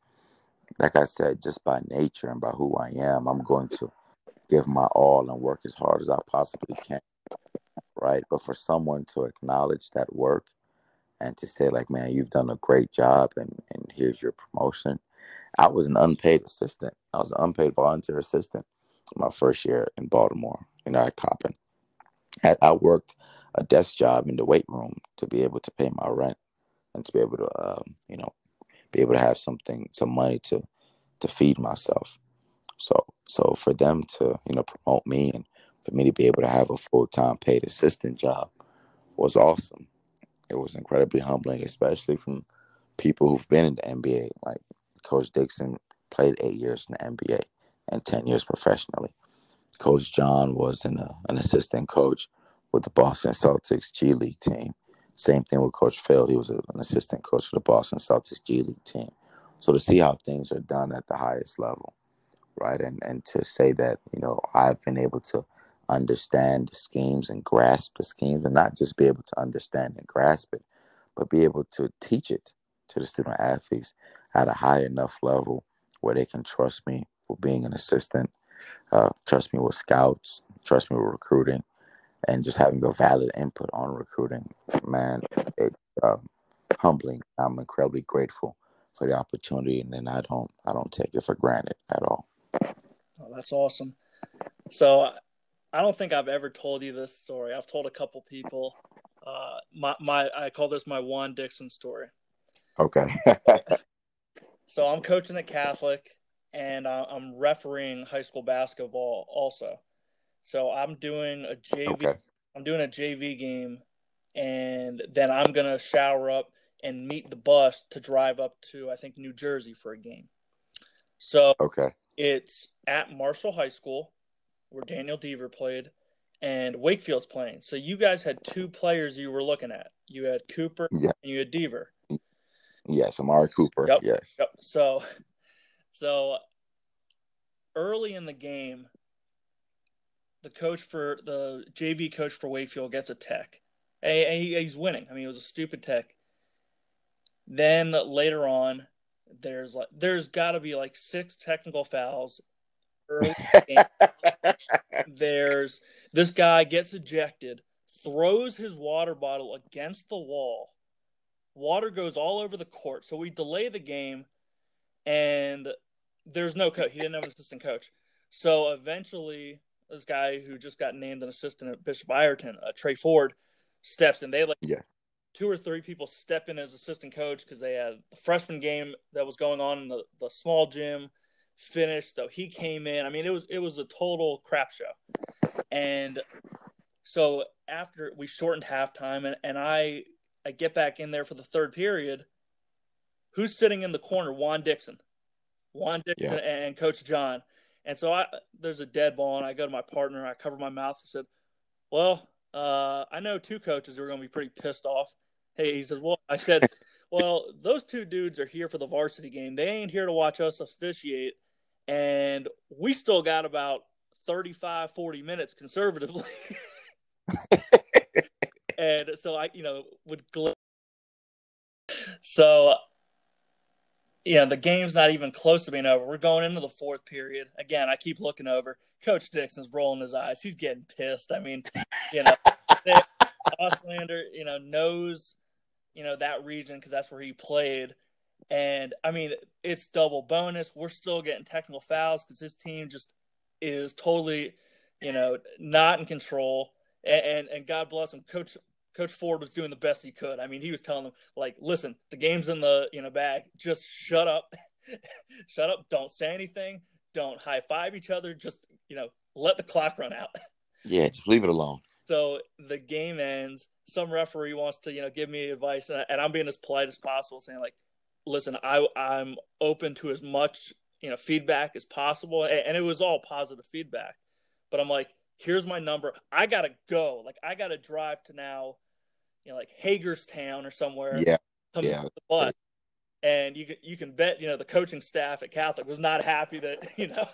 like I said, just by nature and by who I am, I'm going to give my all and work as hard as I possibly can, right? But for someone to acknowledge that work and to say like, man, you've done a great job and and here's your promotion. I was an unpaid assistant. I was an unpaid volunteer assistant my first year in Baltimore, you know, at Coppin. I, I worked a desk job in the weight room to be able to pay my rent and to be able to, um, you know, be able to have something, some money to, to feed myself. So, so for them to, you know, promote me and for me to be able to have a full time paid assistant job was awesome. It was incredibly humbling, especially from people who've been in the NBA. Like Coach Dixon played eight years in the NBA and 10 years professionally. Coach John was an, uh, an assistant coach with the Boston Celtics G League team. Same thing with Coach Phil. He was an assistant coach for the Boston Celtics G League team. So to see how things are done at the highest level, right? And and to say that, you know, I've been able to understand the schemes and grasp the schemes and not just be able to understand and grasp it, but be able to teach it to the student athletes at a high enough level where they can trust me with being an assistant, uh, trust me with scouts, trust me with recruiting, and just having a valid input on recruiting. Man, it's uh, humbling. I'm incredibly grateful for the opportunity, and then I don't I don't take it for granted at all. Oh, that's awesome. So I don't think I've ever told you this story. I've told a couple people. Uh, my my I call this my Juan Dixon story. Okay. so I'm coaching at Catholic, and I'm refereeing high school basketball also. So I'm doing a JV. Okay. I'm doing a JV game, and then I'm gonna shower up and meet the bus to drive up to I think New Jersey for a game. So okay, it's at Marshall High School where Daniel Deaver played, and Wakefield's playing. So you guys had two players you were looking at. You had Cooper yeah. and you had Deaver. Yes, Amari Cooper. Yep. Yes. Yep. So, so early in the game, the coach for the JV coach for Wakefield gets a tech. And he's winning. I mean, it was a stupid tech. Then later on, there's like there's got to be like six technical fouls There's this guy gets ejected, throws his water bottle against the wall, water goes all over the court. So we delay the game, and there's no coach. He didn't have an assistant coach. So eventually, this guy who just got named an assistant at Bishop Ireton, uh, Trey Ford, steps in. They like yeah. two or three people step in as assistant coach because they had the freshman game that was going on in the, the small gym finished. So he came in. I mean, it was it was a total crap show. And so after we shortened halftime and, and I I get back in there for the third period, who's sitting in the corner? Juan Dixon. Juan Dixon yeah. and Coach John. And so I there's a dead ball, and I go to my partner, I cover my mouth and said, Well, uh, I know two coaches who are going to be pretty pissed off. Hey, he says, Well, I said, Well, those two dudes are here for the varsity game. They ain't here to watch us officiate. And we still got about 35, 40 minutes conservatively. and so I, you know, would. Gl- so you know, the game's not even close to being over. We're going into the fourth period. Again, I keep looking over. Coach Dixon's rolling his eyes. He's getting pissed. I mean, you know, Auslander, you know, knows, you know, that region because that's where he played. And I mean, it's double bonus. We're still getting technical fouls because his team just is totally, you know, not in control. And, and, and God bless him, Coach Coach Ford was doing the best he could. I mean, he was telling them like, "Listen, the game's in the you know bag. Just shut up, shut up. Don't say anything. Don't high five each other. Just you know, let the clock run out." Yeah, just leave it alone. So the game ends. Some referee wants to you know give me advice, and, I, am being as polite as possible, saying like, "Listen, I I'm open to as much you know feedback as possible," and, and it was all positive feedback. But I'm like, here's my number. I gotta go. Like I gotta drive to now, you know, like Hagerstown or somewhere. Yeah. yeah. The bus. And you can you can bet you know the coaching staff at Catholic was not happy that you know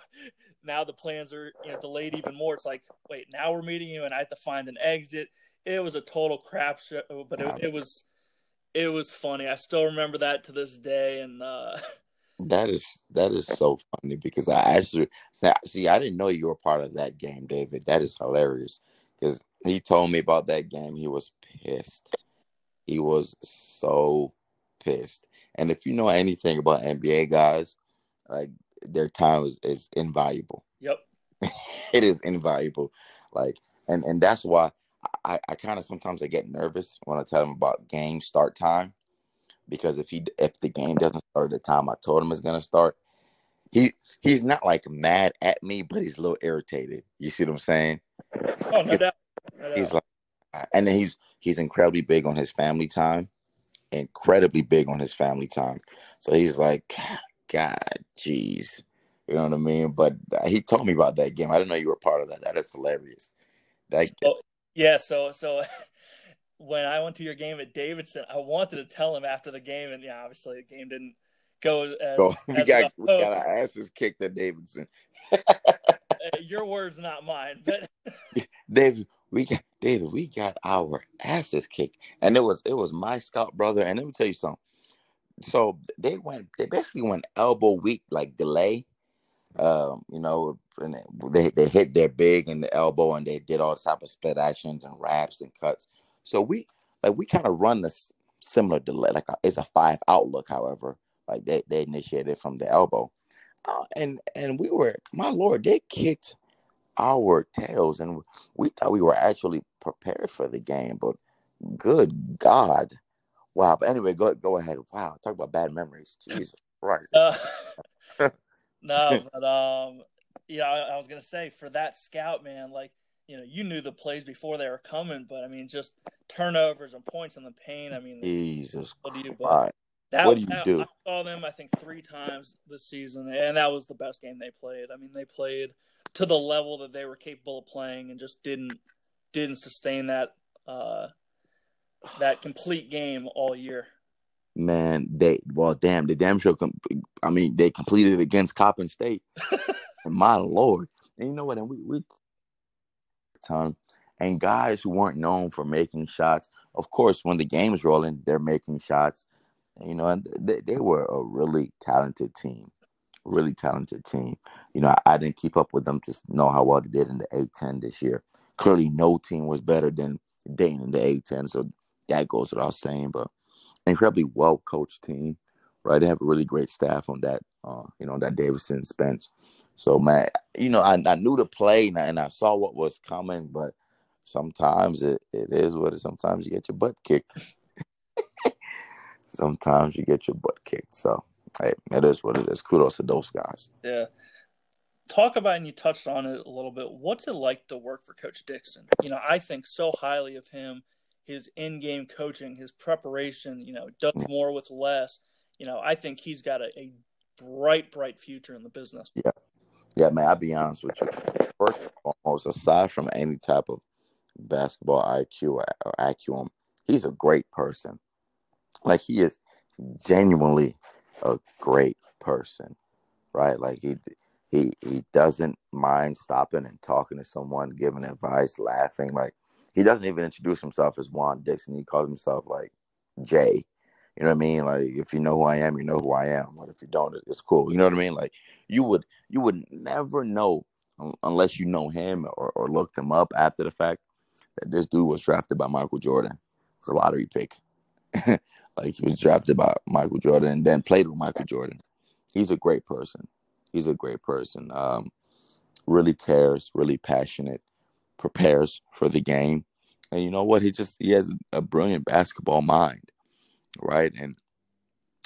now the plans are you know delayed even more. It's like wait now we're meeting you and I have to find an exit. It was a total crap show, but it, it was it was funny. I still remember that to this day, and uh, That is that is so funny because I actually see I didn't know you were part of that game, David. That is hilarious because he told me about that game. He was pissed. He was so pissed. And if you know anything about NBA guys, like their time is, is invaluable. Yep. it is invaluable. Like and and that's why I, I kind of sometimes I get nervous when I tell him about game start time because if he if the game doesn't start at the time I told him it's gonna start, he he's not like mad at me, but he's a little irritated. You see what I'm saying? Oh no doubt. No doubt. He's like, uh, and then he's he's incredibly big on his family time, incredibly big on his family time. So he's like, God, jeez, you know what I mean? But uh, he told me about that game. I didn't know you were part of that. That is hilarious. That so, yeah. So so when I went to your game at Davidson, I wanted to tell him after the game, and yeah, obviously the game didn't go as, oh, we as got we got our asses kicked at Davidson. Uh, your words, not mine, but David, we got David, we got our asses kicked, and it was it was my scout brother, and let me tell you something. So they went, they basically went elbow weak, like delay. Um, you know, and they they hit their big in the elbow, and they did all type of split actions and wraps and cuts. So we like we kind of run this similar delay, like a, it's a five outlook. However, like they they initiated from the elbow, uh, and and we were my lord, they kicked our tails, and we thought we were actually prepared for the game, but good God. Wow. But anyway, go go ahead. Wow. Talk about bad memories. Jesus Christ. Uh, no, but um, yeah, I, I was gonna say for that scout man, like you know, you knew the plays before they were coming, but I mean, just turnovers and points in the paint. I mean, Jesus, what do you do? That, what do you that, do? I saw them, I think, three times this season, and that was the best game they played. I mean, they played to the level that they were capable of playing, and just didn't didn't sustain that uh, that complete game all year. Man, they well, damn, the damn show. Com- I mean, they completed against Coppin State. and My lord, and you know what? And we we ton. And guys who weren't known for making shots, of course, when the game's rolling, they're making shots. You know, and they, they were a really talented team, really talented team. You know, I, I didn't keep up with them to know how well they did in the A10 this year. Clearly, no team was better than Dayton in the A10, so that goes without saying. But incredibly well coached team, right? They have a really great staff on that, uh, you know, that Davidson Spence. So man, you know, I, I knew the play and I, and I saw what was coming, but sometimes it, it is what it. Sometimes you get your butt kicked. sometimes you get your butt kicked. So hey, it is what it is. Kudos to those guys. Yeah. Talk about and you touched on it a little bit. What's it like to work for Coach Dixon? You know, I think so highly of him, his in-game coaching, his preparation. You know, does more with less. You know, I think he's got a, a bright, bright future in the business. Yeah, yeah, man. I'll be honest with you. First and foremost, aside from any type of basketball IQ or, acumen, he's a great person. Like he is genuinely a great person, right? Like he he he doesn't mind stopping and talking to someone, giving advice, laughing. Like he doesn't even introduce himself as Juan Dixon. He calls himself like Jay. You know what I mean? Like if you know who I am, you know who I am. But if you don't, it's cool. You know what I mean? Like you would you would never know unless you know him or, or looked him up after the fact that this dude was drafted by Michael Jordan. It's a lottery pick. like he was drafted by Michael Jordan and then played with Michael Jordan. He's a great person. He's a great person. Um, really cares, really passionate, prepares for the game. And you know what? He just he has a brilliant basketball mind, right? And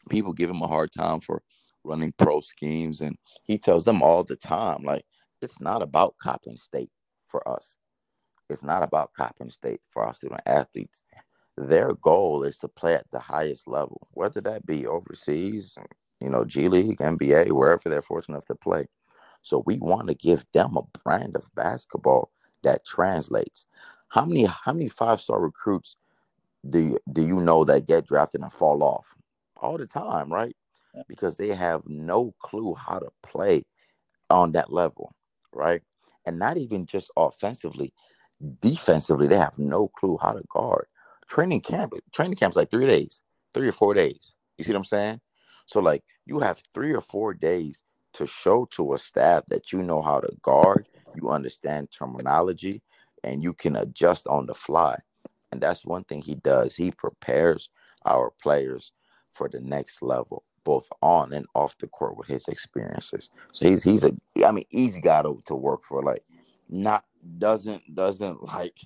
people give him a hard time for running pro schemes, and he tells them all the time, like it's not about Coppin State for us. It's not about Coppin State for our student athletes. Their goal is to play at the highest level, whether that be overseas, you know, G League, NBA, wherever they're fortunate enough to play. So we want to give them a brand of basketball that translates. How many how many five star recruits do you, do you know that get drafted and fall off all the time, right? Because they have no clue how to play on that level, right? And not even just offensively, defensively, they have no clue how to guard. Training camp, training camp's like three days, three or four days. You see what I'm saying? So like you have three or four days to show to a staff that you know how to guard, you understand terminology, and you can adjust on the fly. And that's one thing he does. He prepares our players for the next level, both on and off the court with his experiences. So he's he's a I mean guy to, to work for. Like not doesn't doesn't like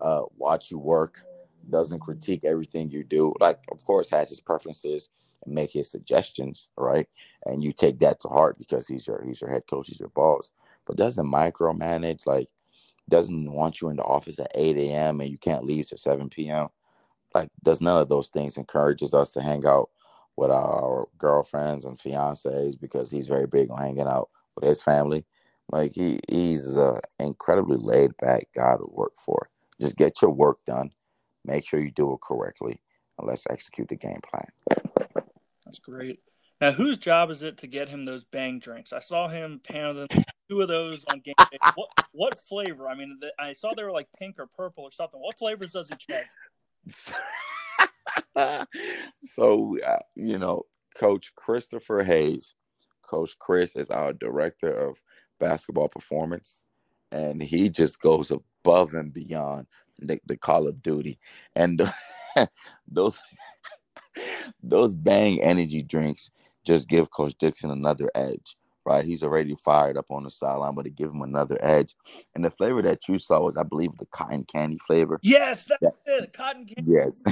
uh watch you work, doesn't critique everything you do. Like of course has his preferences and make his suggestions, right? And you take that to heart because he's your he's your head coach, he's your boss. But doesn't micromanage, like doesn't want you in the office at 8 a.m. and you can't leave till 7 p.m. Like does none of those things encourages us to hang out with our girlfriends and fiancés because he's very big on hanging out with his family. Like he he's an incredibly laid back guy to work for. Just get your work done, make sure you do it correctly, and let's execute the game plan. That's great. Now, whose job is it to get him those bang drinks? I saw him pounding two of those on game day. What what flavor? I mean, I saw they were like pink or purple or something. What flavors does he check? so, uh, you know, Coach Christopher Hayes, Coach Chris is our director of basketball performance, and he just goes above and beyond the, the Call of Duty, and those those bang energy drinks just give Coach Dixon another edge, right? He's already fired up on the sideline, but to give him another edge. And the flavor that you saw was, I believe, the cotton candy flavor. Yes, that's it. Cotton candy. Yes.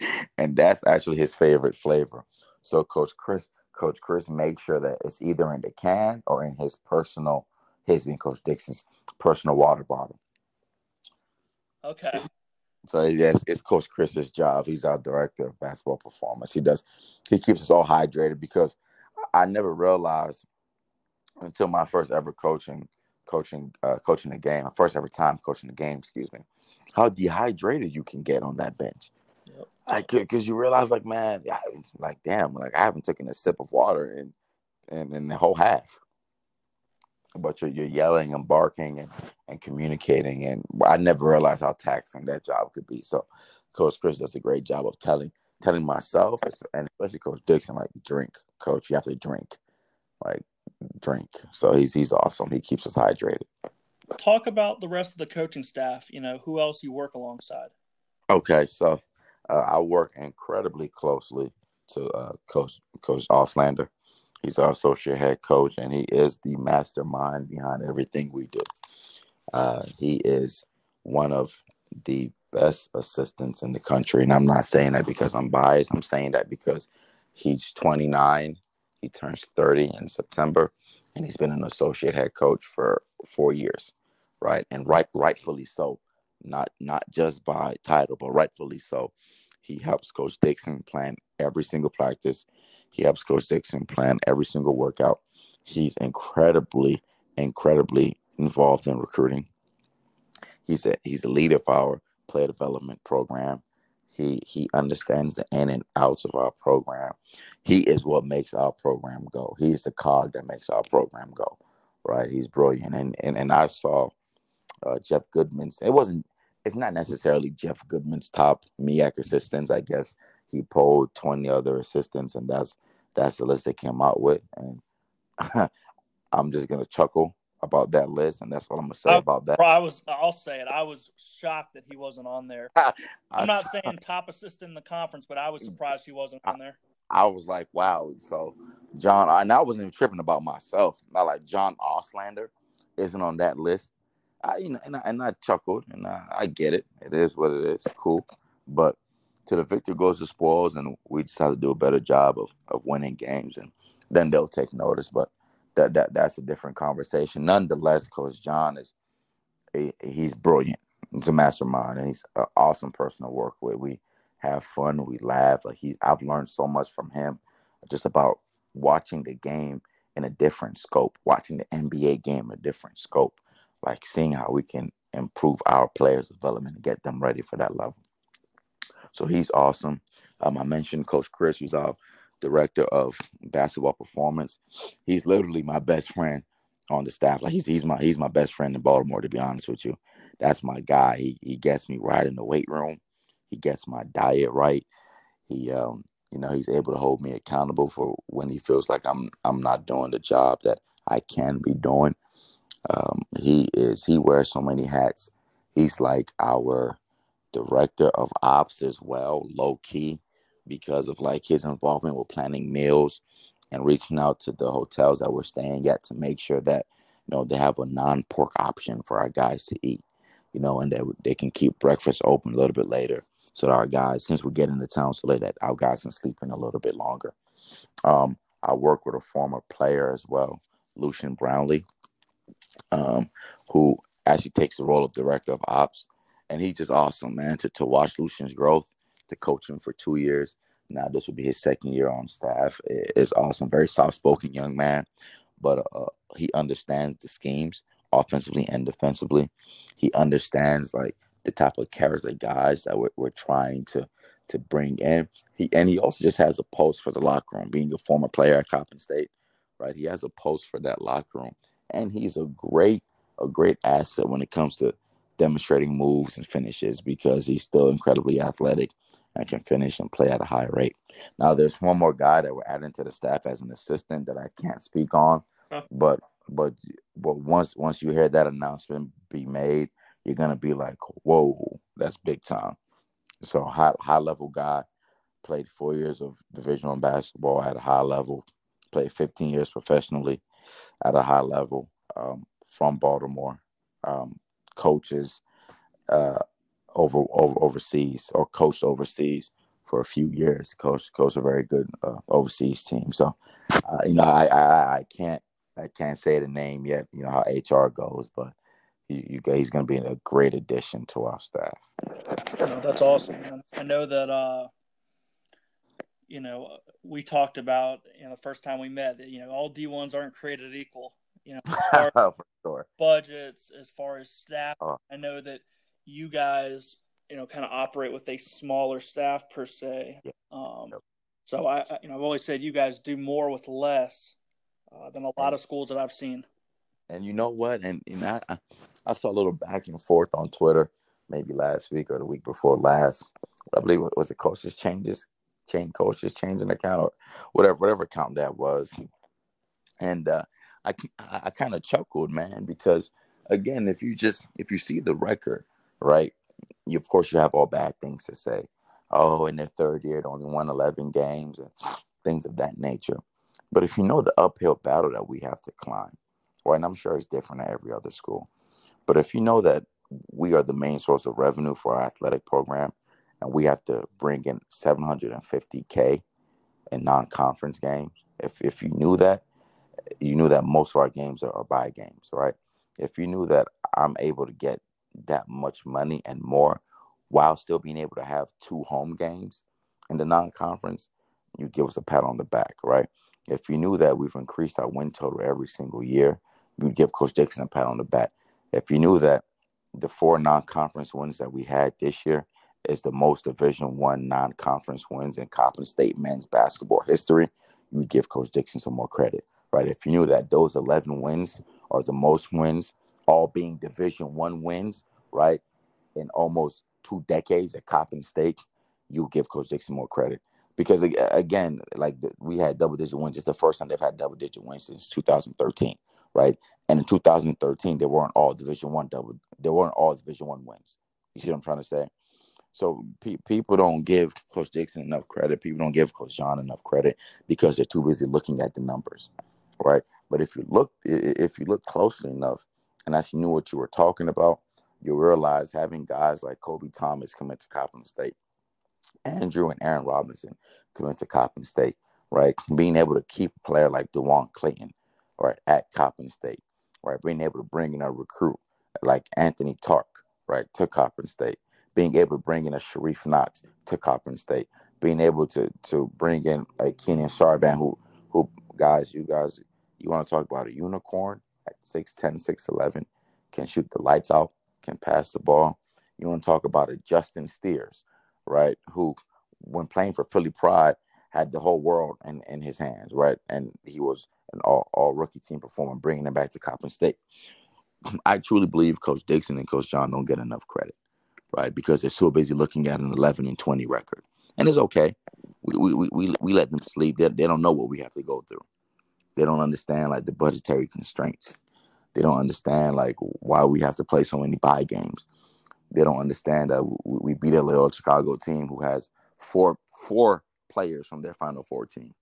and that's actually his favorite flavor. So Coach Chris, Coach Chris makes sure that it's either in the can or in his personal, his being Coach Dixon's personal water bottle. Okay. So yes, it's Coach Chris's job. He's our director of basketball performance. He does he keeps us all hydrated because I never realized until my first ever coaching coaching uh, coaching the game, my first ever time coaching the game, excuse me, how dehydrated you can get on that bench. Yep. Like because you realize like man, like damn, like I haven't taken a sip of water in in, in the whole half but you're, you're yelling and barking and, and communicating. And I never realized how taxing that job could be. So Coach Chris does a great job of telling telling myself and especially Coach Dixon, like drink, coach, you have to drink. Like drink. So he's he's awesome. He keeps us hydrated. Talk about the rest of the coaching staff, you know, who else you work alongside. Okay, so Uh, I work incredibly closely to uh, Coach Coach Auslander. He's our associate head coach, and he is the mastermind behind everything we do. Uh, he is one of the best assistants in the country, and I'm not saying that because I'm biased. I'm saying that because he's 29. He turns 30 in September, and he's been an associate head coach for four years, right? And right, rightfully so. Not not just by title, but rightfully so. He helps Coach Dixon plan every single practice. He helps Coach Dixon plan every single workout. He's incredibly, incredibly involved in recruiting. He's a he's the leader of our player development program. He he understands the in and outs of our program. He is what makes our program go. He's the cog that makes our program go. Right? He's brilliant. And and, and I saw uh, Jeff Goodman's. It wasn't. It's not necessarily Jeff Goodman's top MEAC assistants. I guess he polled twenty other assistants, and that's that's the list they came out with. And I'm just gonna chuckle about that list, and that's what I'm gonna say I, about that. Bro, I was. I'll say it. I was shocked that he wasn't on there. I'm not saying top assistant in the conference, but I was mm. surprised he wasn't on there. I was like, wow. So John, and I wasn't even tripping about myself. Not like John Auslander isn't on that list. I, you know, and I, and I chuckled, and I, I get it. It is what it is. Cool, but to the victor goes the spoils, and we just have to do a better job of of winning games, and then they'll take notice. But that that that's a different conversation. Nonetheless, Coach John is a, he's brilliant. He's a mastermind, and he's an awesome person to work with. We have fun, we laugh. Like he, I've learned so much from him, just about watching the game in a different scope, watching the NBA game a different scope, like seeing how we can improve our players' development and get them ready for that level. So he's awesome. Um, I mentioned Coach Chris, who's our director of basketball performance. He's literally my best friend on the staff. Like he's he's my he's my best friend in Baltimore. To be honest with you, that's my guy. He he gets me right in the weight room. He gets my diet right. He um you know he's able to hold me accountable for when he feels like I'm I'm not doing the job that I can be doing. Um, he is he wears so many hats. He's like our director of ops as well, low key, because of like his involvement with planning meals and reaching out to the hotels that we're staying at to make sure that you know they have a non-pork option for our guys to eat, you know, and that they can keep breakfast open a little bit later so that our guys, since we're getting to town so late, that our guys can sleep in a little bit longer. Um, I work with a former player as well, Lucian Brownlee, um, who actually takes the role of director of ops and he's just awesome, man. To to watch Lucian's growth, to coach him for two years. Now this will be his second year on staff. It's awesome. Very soft spoken young man, but uh, he understands the schemes offensively and defensively. He understands like the type of character guys that we're, we're trying to to bring in. He and he also just has a post for the locker room. Being a former player at Coppin State, right? He has a post for that locker room, and he's a great a great asset when it comes to demonstrating moves and finishes because he's still incredibly athletic and can finish and play at a high rate. Now, there's one more guy that we're adding to the staff as an assistant that I can't speak on, huh. but but but once once you hear that announcement be made, you're gonna be like, "Whoa, that's big time." So high high level guy, played four years of divisional basketball at a high level, played 15 years professionally at a high level um, from Baltimore. Um, coaches uh, over, over overseas or coached overseas for a few years. Coach coach a very good uh, overseas team. So uh, you know I, I I can't I can't say the name yet. You know how HR goes, but you, you he's going to be a great addition to our staff. That's awesome. I know that uh, you know we talked about you know the first time we met that you know all D ones aren't created equal you know, for sure. budgets, as far as staff. Uh, I know that you guys, you know, kind of operate with a smaller staff per se. Yeah. Um. So I, you know, I've always said you guys do more with less uh, than a lot of schools that I've seen. And you know what? And, and I, I saw a little back and forth on Twitter, maybe last week or the week before last. I believe it was it coaches changes, chain coaches changing account or whatever, whatever account that was. And uh, I I kind of chuckled, man, because again, if you just if you see the record, right, you of course you have all bad things to say, oh, in their third year, they only won 11 games and things of that nature. But if you know the uphill battle that we have to climb, right, and I'm sure it's different at every other school, but if you know that we are the main source of revenue for our athletic program and we have to bring in 750K in non conference games, if, if you knew that, you knew that most of our games are, are buy games, right? If you knew that I'm able to get that much money and more while still being able to have two home games in the non-conference, you give us a pat on the back, right? If you knew that we've increased our win total every single year, you give Coach Dixon a pat on the back. If you knew that the four non-conference wins that we had this year is the most Division One non-conference wins in Coppin State men's basketball history, you give Coach Dixon some more credit, right? If you knew that those 11 wins are the most wins, all being Division One wins, right, in almost two decades at Coppin State, you give Coach Dixon more credit because again, like we had double digit wins. It's the first time they've had double digit wins since 2013, right? And in 2013, they weren't all Division One double. They weren't all Division One wins. You see what I'm trying to say? So pe- people don't give Coach Dixon enough credit. People don't give Coach John enough credit because they're too busy looking at the numbers, right? But if you look, if you look closely enough, and actually knew what you were talking about, you realize having guys like Koby Thomas come into Coppin State, Andrew and Aaron Robinson come into Coppin State, right? Being able to keep a player like DeJuan Clayton, right, at Coppin State, right? Being able to bring in a recruit like Anthony Tarke, right, to Coppin State. Being able to bring in a Sharif Knox to Coppin State. Being able to to bring in a Keenan Sarvan, who who guys, you guys, you want to talk about a unicorn at 6'10, 6'11, can shoot the lights out can pass the ball. You want to talk about a Justin Steers, right? Who, when playing for Philly Pride, had the whole world in, in his hands, right? And he was an all, all rookie team performer, bringing them back to Coppin State. I truly believe Coach Dixon and Coach John don't get enough credit, right? Because they're so busy looking at an 11 and 20 record. And it's okay. We, we, we, we let them sleep. They, they don't know what we have to go through. They don't understand like the budgetary constraints. They don't understand like why we have to play so many bye games. They don't understand that we beat a Loyola Chicago team who has four four players from their Final Four team.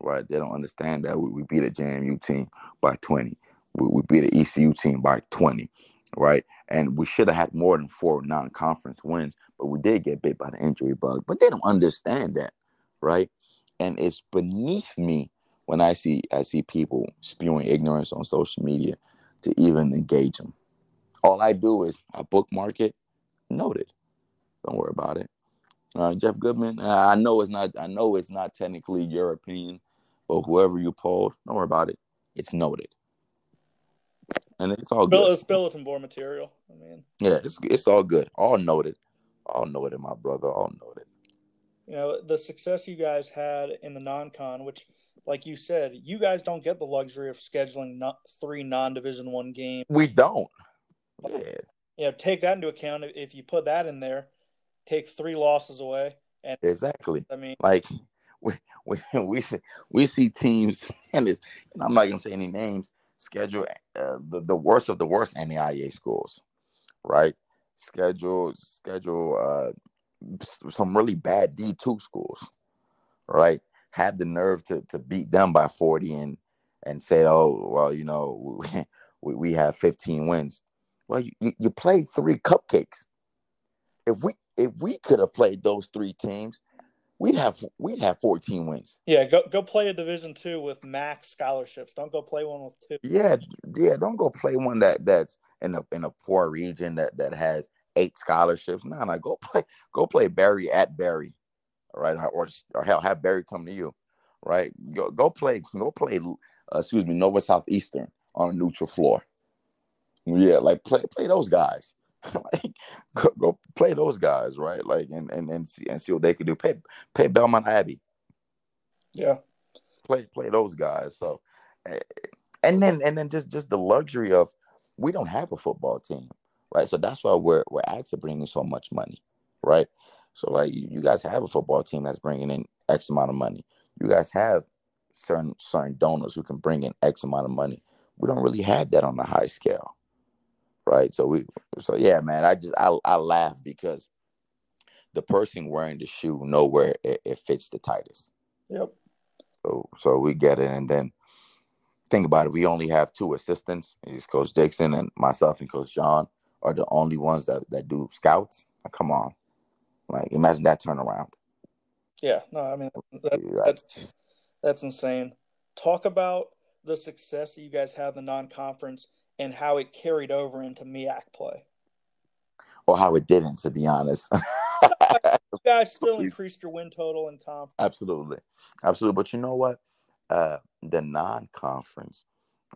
Right? They don't understand that we beat a JMU team by 20. We beat an ECU team by 20. Right? And we should have had more than four non-conference wins, but we did get bit by the injury bug. But they don't understand that, right? And it's beneath me when I see I see people spewing ignorance on social media to even engage them. All I do is I bookmark it, note it. Don't worry about it. Uh, Jeff Goodman, uh, I know it's not. I know it's not technically your opinion, but whoever you polled, don't worry about it. It's noted, and it's all good. It's bulletin board material. I mean, yeah, it's it's all good. All noted. All noted, my brother. All noted. You know the success you guys had in the non-con, which like you said, you guys don't get the luxury of scheduling not three non-division one games. We don't. Yeah. You know, take that into account. If you put that in there, take three losses away. And exactly. I mean, like we we we see, we see teams, and it's, and I'm not gonna say any names. Schedule uh, the the worst of the worst NAIA schools, right? Schedule schedule uh, some really bad D two schools, right? Have the nerve to to beat them by 40 and and say, oh well, you know, we, we have 15 wins. Well, you, you played three cupcakes. If we if we could have played those three teams, we'd have we'd have 14 wins. Yeah, go go play a division two with max scholarships. Don't go play one with two. Yeah, yeah, don't go play one that that's in a in a poor region that that has eight scholarships. No, no, go play go play Barry at Barry right? Or, or hell, have Barry come to you, right? Go go play, go play. Uh, excuse me, Nova Southeastern on a neutral floor. Yeah, like play play those guys. like go, go, play those guys, right? Like and and and see and see what they can do. Pay pay Belmont Abbey. Yeah, play play those guys. So, eh, and then and then just just the luxury of we don't have a football team, right? So that's why we're we're actually bringing so much money, right? So like you guys have a football team that's bringing in X amount of money. You guys have certain certain donors who can bring in X amount of money. We don't really have that on a high scale, right? So we so yeah, man. I just I I laugh because the person wearing the shoe know where it, it fits the tightest. Yep. So so we get it, and then think about it. We only have two assistants. It's Coach Dixon and myself and Coach John are the only ones that that do scouts. come on, like imagine that turnaround. Yeah, no, I mean that, that's that's insane. Talk about the success that you guys have in the non-conference and how it carried over into MEAC play. Or how it didn't, to be honest. you guys still increased your win total in conference. Absolutely, absolutely. But you know what? Uh, the non-conference,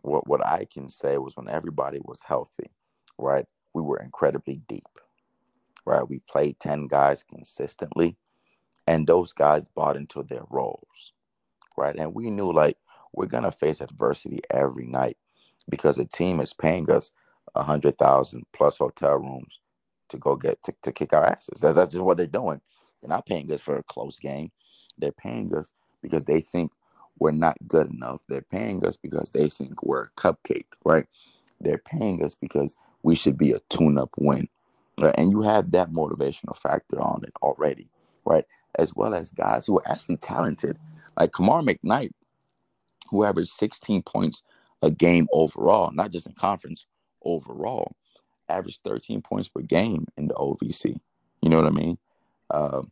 what what I can say was when everybody was healthy, right? We were incredibly deep, right? We played ten guys consistently, and those guys bought into their roles, right? And we knew like we're gonna face adversity every night because the team is paying us a hundred thousand plus hotel rooms to go get to, to kick our asses. That's, that's just what they're doing. They're not paying us for a close game. They're paying us because they think we're not good enough. They're paying us because they think we're a cupcake, right? They're paying us because we should be a tune-up win. Right? And you have that motivational factor on it already, right? As well as guys who are actually talented, like Kamar McKnight, who averaged 16 points a game overall, not just in conference, overall, averaged 13 points per game in the OVC. You know what I mean? Uh,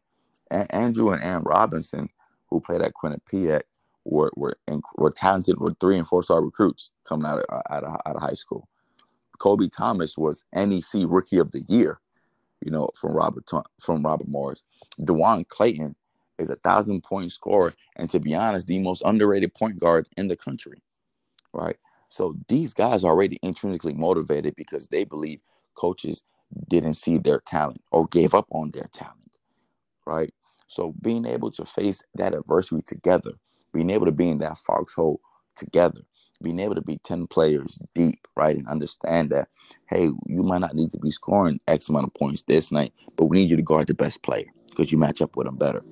and Andrew and Aaron Robinson, who played at Quinnipiac, were were were talented, were three and four star recruits coming out of, out of out of high school. Koby Thomas was NEC Rookie of the Year, you know, from Robert from Robert Morris. DeJuan Clayton is a thousand point scorer, and to be honest, the most underrated point guard in the country. Right. So these guys are already intrinsically motivated because they believe coaches didn't see their talent or gave up on their talent. Right. So being able to face that adversity together being able to be in that foxhole together, being able to be 10 players deep, right? And understand that, hey, you might not need to be scoring X amount of points this night, but we need you to guard the best player because you match up with them better.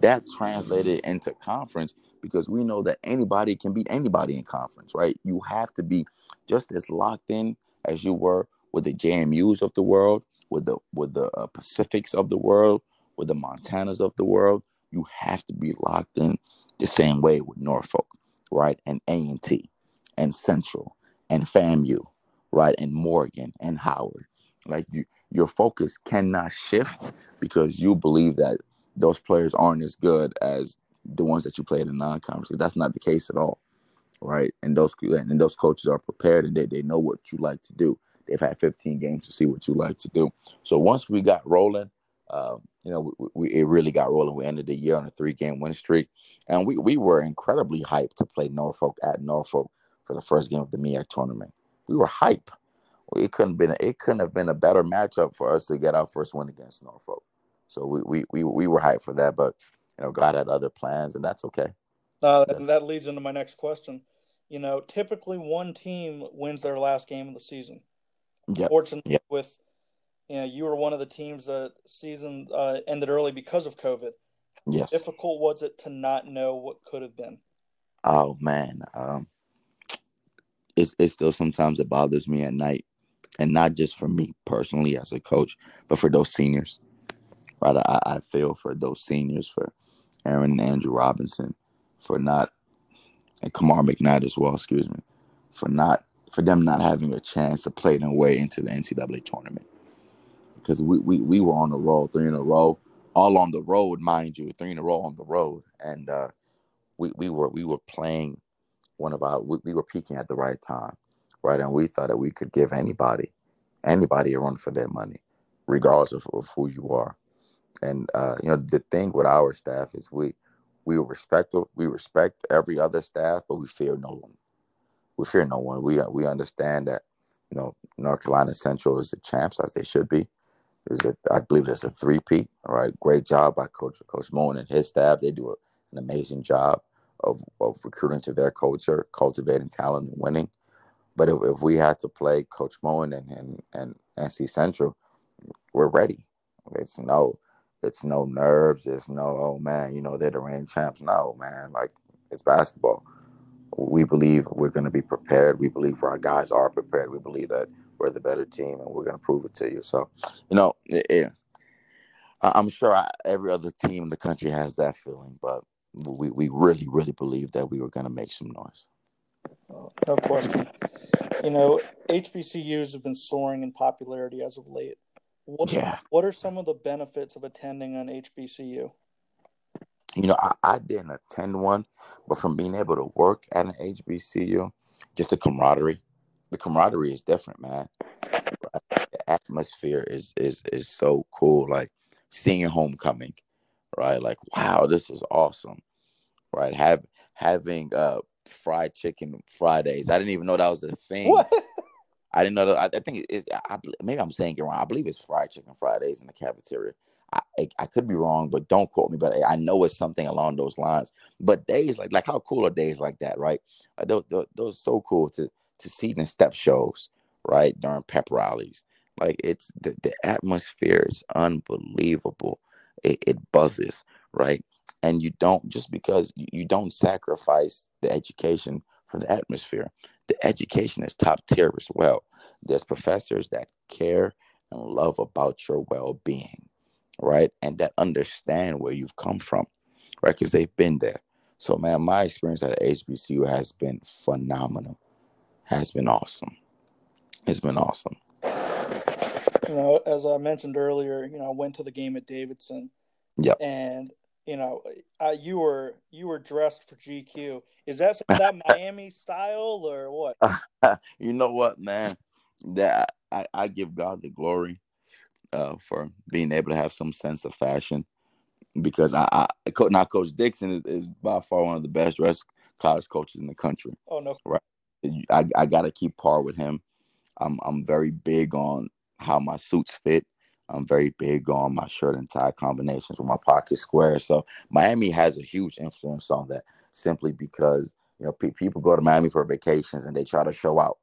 That translated into conference because we know that anybody can beat anybody in conference, right? You have to be just as locked in as you were with the JMUs of the world, with the with the uh, Pacifics of the world, with the Montanas of the world. You have to be locked in the same way with Norfolk, right? And A&T and Central and FAMU, right? And Morgan and Howard. Like you, your focus cannot shift because you believe that those players aren't as good as the ones that you play in non-conference. That's not the case at all, right? And those and those coaches are prepared and they, they know what you like to do. They've had 15 games to see what you like to do. So once we got rolling, uh, you know, we, we, it really got rolling. We ended the year on a three game win streak, and we, we were incredibly hyped to play Norfolk at Norfolk for the first game of the MEAC tournament. We were hype. It couldn't been it couldn't have been a better matchup for us to get our first win against Norfolk. So we we we, we were hyped for that, but you know, God had other plans, and that's okay. Uh, that's, that leads into my next question. You know, typically one team wins their last game of the season. Yep. Fortunately, yep. with you know, you were one of the teams that season uh, ended early because of COVID. Yes. How difficult was it to not know what could have been? Oh man, um, it's it still sometimes it bothers me at night, and not just for me personally as a coach, but for those seniors. Right, I, I feel for those seniors, for Aaron and Andrew Robinson, for not, and Kamar McKnight as well. Excuse me, for not for them not having a chance to play their way into the NCAA tournament because we, we we were on the road, three in a row, all on the road, mind you, three in a row on the road, and uh, we we were we were playing one of our we, we were peaking at the right time, right, and we thought that we could give anybody anybody a run for their money, regardless of, of who you are, and uh, you know the thing with our staff is we we respect we respect every other staff, but we fear no one. We fear no one. We we understand that you know North Carolina Central is the champs as they should be. Is it? I believe there's a three-peat. All right, great job by Coach Coach Moton and his staff. They do an amazing job of, of recruiting to their culture, cultivating talent, and winning. But if, if we had to play Coach Moton and, and and NC Central, we're ready. It's no, it's no nerves. It's no, oh man, you know they're the reigning champs. No, man, like it's basketball. We believe we're going to be prepared. We believe our guys are prepared. We believe that we're the better team and we're going to prove it to you. So, you know, it, I'm sure I, every other team in the country has that feeling, but we, we really, really believe that we were going to make some noise. no question. You know, HBCUs have been soaring in popularity as of late. What, yeah. What are some of the benefits of attending an HBCU? You know, I, I didn't attend one, but from being able to work at an HBCU, just the camaraderie, the camaraderie is different, man. The atmosphere is is is so cool. Like seeing your homecoming, right? Like, wow, this is awesome, right? Have having uh fried chicken Fridays. I didn't even know that was a thing. What? I didn't know that. I, I think it, I, maybe I'm saying it wrong. I believe it's fried chicken Fridays in the cafeteria. I, I, I could be wrong, but don't quote me. But I know it's something along those lines. But days like like how cool are days like that, right? Like those, those, those so cool to to see in step shows, right during pep rallies. Like it's the, the atmosphere is unbelievable. It, it buzzes, right? And you don't just because you don't sacrifice the education for the atmosphere. The education is top tier as well. There's professors that care and love about your well-being, right? And that understand where you've come from, right? Because they've been there. So, man, my experience at HBCU has been phenomenal. Has been awesome. It's been awesome you know, as I mentioned earlier, you know, I went to the game at Davidson. Yeah. And you know, uh, you were you were dressed for GQ. Is that that Miami style or what? you know what, man? That I, I give God the glory uh, for being able to have some sense of fashion because I, I now Coach Dixon is, is by far one of the best dressed college coaches in the country. Oh no, right? I I got to keep par with him. I'm I'm very big on how my suits fit. I'm very big on my shirt and tie combinations with my pocket square. So Miami has a huge influence on that simply because you know pe- people go to Miami for vacations and they try to show out.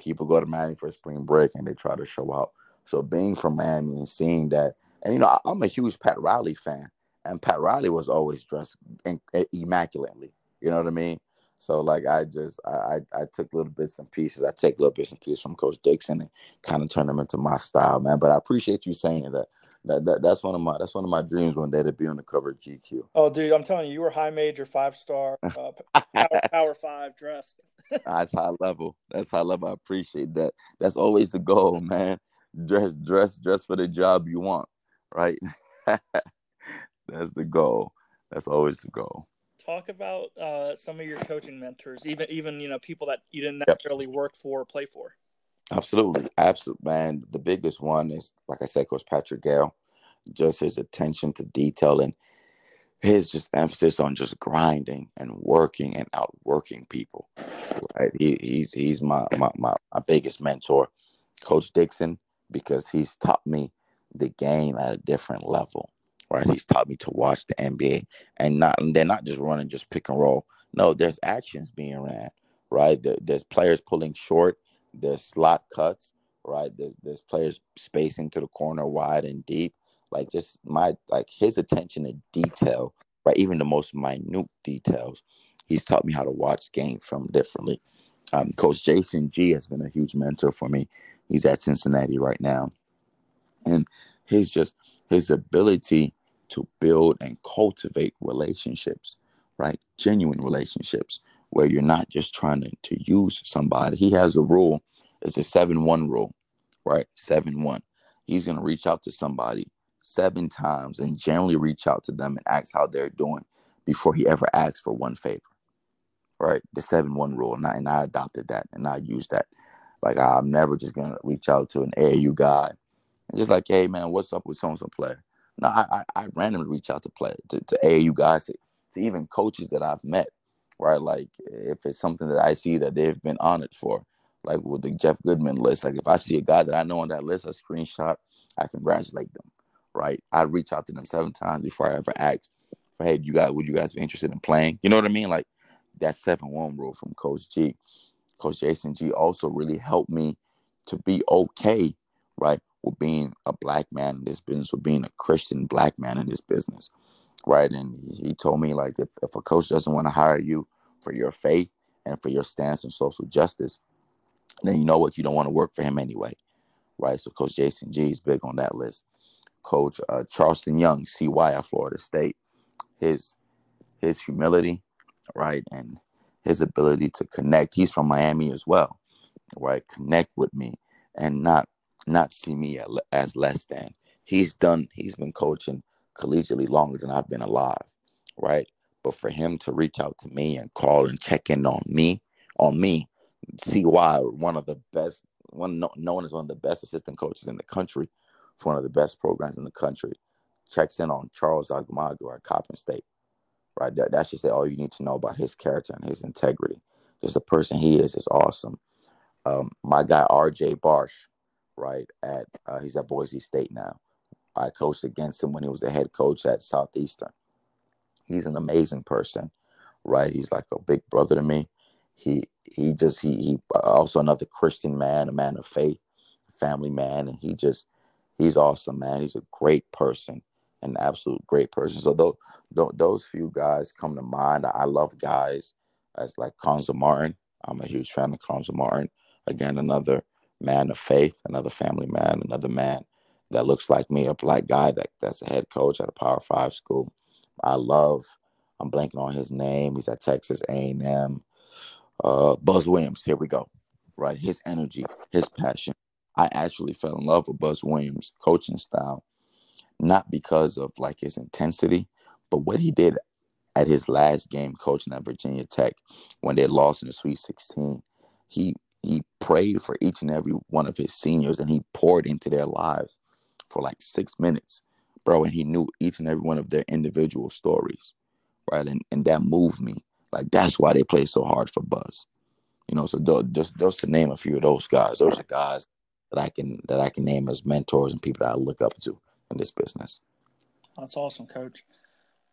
People go to Miami for spring break and they try to show out. So being from Miami and seeing that, and you know, I'm a huge Pat Riley fan, and Pat Riley was always dressed in, immaculately. You know what I mean? So like I just I I took little bits and pieces. I take little bits and pieces from Coach Dixon and kind of turn them into my style, man. But I appreciate you saying that. That, that that's one of my that's one of my dreams one day to be on the cover of GQ. Oh, dude, I'm telling you, you were high major, five star, uh, power, power five dressed. that's high level. That's high level. I appreciate that. That's always the goal, man. Dress, dress, dress for the job you want, right? that's the goal. That's always the goal talk about uh, some of your coaching mentors, even even you know people that you didn't necessarily yep. work for or play for. Absolutely, absolutely, man. The biggest one is, like I said, Coach Patrick Gayle. Just his attention to detail and his just emphasis on just grinding and working and outworking people. Right? He, he's he's my, my my my biggest mentor, Coach Dixon, because he's taught me the game at a different level right? He's taught me to watch the NBA and not they're not just running just pick and roll. No, there's actions being ran, right? There, there's players pulling short, there's slot cuts, right? There's there's players spacing to the corner wide and deep. Like just my like his attention to detail, right? Even the most minute details. He's taught me how to watch game from differently. Um, Coach Jason G has been a huge mentor for me. He's at Cincinnati right now. And he's just his ability to build and cultivate relationships, right? Genuine relationships where you're not just trying to, to use somebody. He has a rule, it's a 7 1 rule, right? 7 1. He's going to reach out to somebody seven times and generally reach out to them and ask how they're doing before he ever asks for one favor, right? The 7 1 rule. And I, and I adopted that and I used that. Like, I'm never just going to reach out to an AAU guy just like, hey, man, what's up with so player? No, I, I, I randomly reach out to play to, to AAU guys, to, to even coaches that I've met, right? Like if it's something that I see that they've been honored for, like with the Jeff Goodman list, like if I see a guy that I know on that list, I screenshot, I congratulate them, right? I reach out to them seven times before I ever ask, hey, you guys, would you guys be interested in playing? You know what I mean? Like that seven one rule from Coach G. Coach Jason G also really helped me to be okay, right, with being a black man in this business, with being a Christian black man in this business, right? And he told me like if, if a coach doesn't want to hire you for your faith and for your stance on social justice, then you know what, you don't want to work for him anyway, right? So Coach Jason G is big on that list. coach uh, Charlton Young, CY at Florida State. His his humility, right, and his ability to connect. He's from Miami as well, right? Connect with me and not not see me as less than. He's done. He's been coaching collegiately longer than I've been alive, right? But for him to reach out to me and call and check in on me, on me, CY one of the best, one known as one of the best assistant coaches in the country, for one of the best programs in the country, checks in on Charles Agumagu at Coppin State right? That that should say all you need to know about his character and his integrity. Just the person he is is awesome. Um, my guy R.J. Barsh, right? At uh, he's at Boise State now. I coached against him when he was the head coach at Southeastern. He's an amazing person, right? He's like a big brother to me. He he just he he also another Christian man, a man of faith, family man, and he just he's awesome, man. He's a great person an absolute great person. So those those few guys come to mind. I love guys as like Cuonzo Martin. I'm a huge fan of Cuonzo Martin. Again, another man of faith, another family man, another man that looks like me, a black guy that, that's a head coach at a Power Five school. I love. I'm blanking on his name. He's at Texas A&M. Uh, Buzz Williams. Here we go. Right, his energy, his passion. I actually fell in love with Buzz Williams' coaching style not because of like his intensity, but what he did at his last game coaching at Virginia Tech when they lost in the Sweet 16. He he prayed for each and every one of his seniors and he poured into their lives for like six minutes, bro. And he knew each and every one of their individual stories, right? And and that moved me. Like that's why they play so hard for Buzz, you know. So just just to name a few of those guys, those are guys that I can that I can name as mentors and people that I look up to in this business. That's awesome, coach.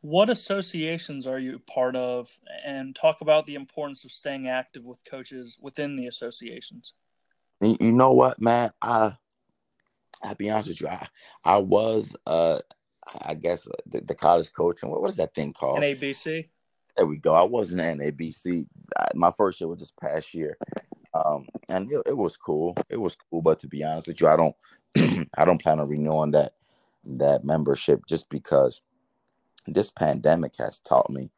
What associations are you part of? And talk about the importance of staying active with coaches within the associations. You know what, man? I I'll be honest with you. I I was uh I guess uh, the, the college coach and what, what is that thing called? NABC. There we go. I wasn't an NABC. I, my first year was this past year, um, and it, it was cool. It was cool, but to be honest with you, I don't I don't plan on renewing that that membership just because this pandemic has taught me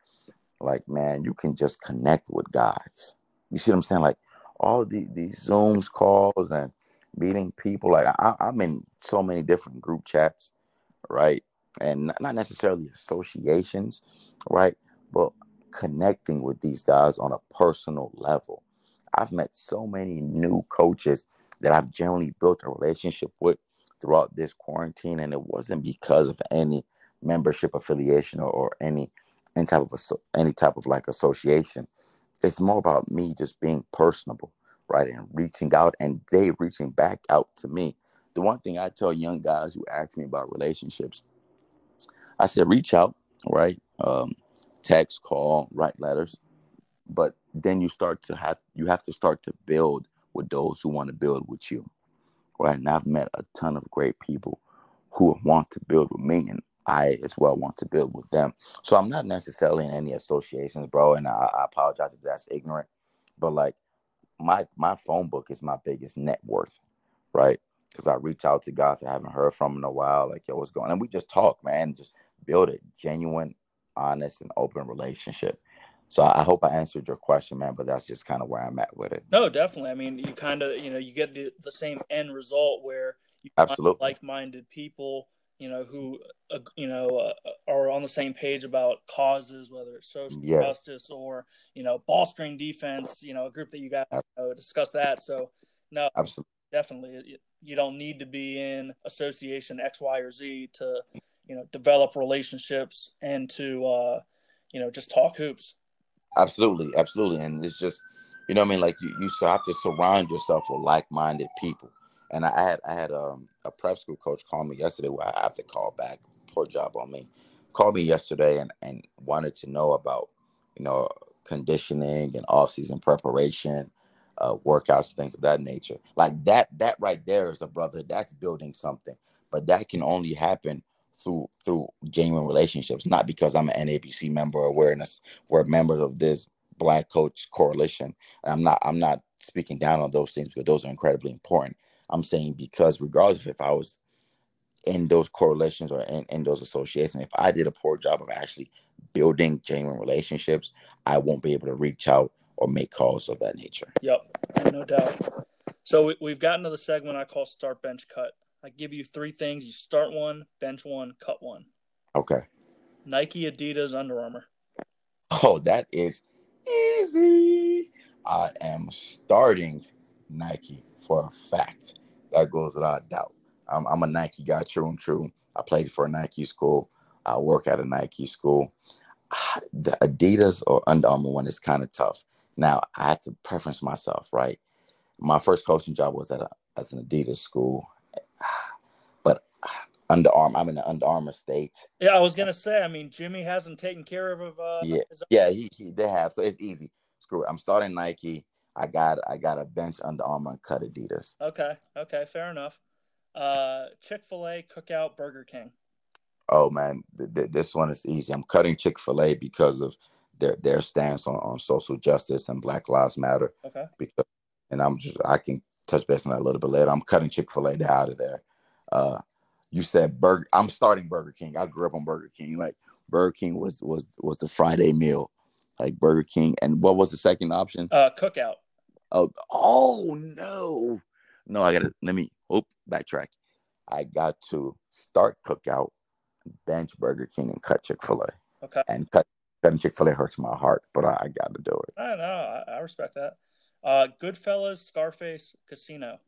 like man you can just connect with guys. You see what i'm saying? Like all the these zooms calls and meeting people like I, i'm in so many different group chats right? And not necessarily associations right? But connecting with these guys on a personal level. I've met so many new coaches that i've generally built a relationship with throughout this quarantine, and it wasn't because of any membership affiliation or, or any any type of any type of like association. It's more about me just being personable, right, and reaching out, and they reaching back out to me. The one thing I tell young guys who ask me about relationships, I said reach out, right, um, text, call, write letters, but then you start to have you have to start to build with those who want to build with you right? And I've met a ton of great people who want to build with me, and I as well want to build with them. So I'm not necessarily in any associations, bro. And I, I apologize if that's ignorant, but like my my phone book is my biggest net worth, right? Because I reach out to guys I haven't heard from in a while, like yo, what's going? on? And we just talk, man, just build a genuine, honest, and open relationship. So I hope I answered your question, man. But that's just kind of where I'm at with it. No, definitely. I mean, you kind of, you know, you get the, the same end result where you absolutely like-minded people, you know, who, uh, you know, uh, are on the same page about causes, whether it's social yes. justice or, you know, ball screen defense. You know, a group that you got you know, discuss that. So no, absolutely, definitely, you don't need to be in association X, Y, or Z to, you know, develop relationships and to, uh, you know, just talk hoops. Absolutely, absolutely, and it's just you know what I mean. Like you, you have to surround yourself with like-minded people. And I had I had um, a prep school coach call me yesterday. Where I have to call back. Poor job on me. Called me yesterday and and wanted to know about you know conditioning and off-season preparation, uh, workouts, things of that nature. Like that that right there is a brother. That's building something. But that can only happen through through genuine relationships, not because I'm an NABC member or awareness. We're members of this Black Coach Coalition. And I'm not I'm not speaking down on those things because those are incredibly important. I'm saying because regardless of if I was in those correlations or in, in those associations. If I did a poor job of actually building genuine relationships, I won't be able to reach out or make calls of that nature. Yep, no doubt. So we, have gotten to the segment I call start, bench, cut. I give you three things. You start one, bench one, cut one. Okay. Nike, Adidas, Under Armour. Oh, that is easy. I am starting Nike for a fact. That goes without doubt. I'm, I'm a Nike guy, true and true. I played for a Nike school. I work at a Nike school. The Adidas or Under Armour one is kind of tough. Now I have to preference myself, right? My first coaching job was at a, as an Adidas school, but Under Armour. I'm in the Under Armour state. Yeah, I was gonna say. I mean, Jimmy hasn't taken care of. Uh, yeah, his- yeah, he, he they have. So it's easy. Screw it. I'm starting Nike. I got I got a bench Under Armour and cut Adidas. Okay, okay, fair enough. Uh, Chick Fil A, Cookout, Burger King. Oh man, th- th- this one is easy. I'm cutting Chick Fil A because of their their stance on, on social justice and Black Lives Matter. Okay. Because, and I'm just I can touch base on that a little bit later. I'm cutting Chick Fil A out of there. Uh, you said Burger. I'm starting Burger King. I grew up on Burger King. Like Burger King was was was the Friday meal, like Burger King. And what was the second option? Uh, Cookout. Oh, oh no, no! I gotta let me. Oh, backtrack. I got to start Cookout, bench Burger King, and cut Chick Fil A. Okay. And cut cutting Chick Fil A hurts my heart, but I, I got to do it. I know. I, I respect that. Uh, Goodfellas, Scarface, Casino.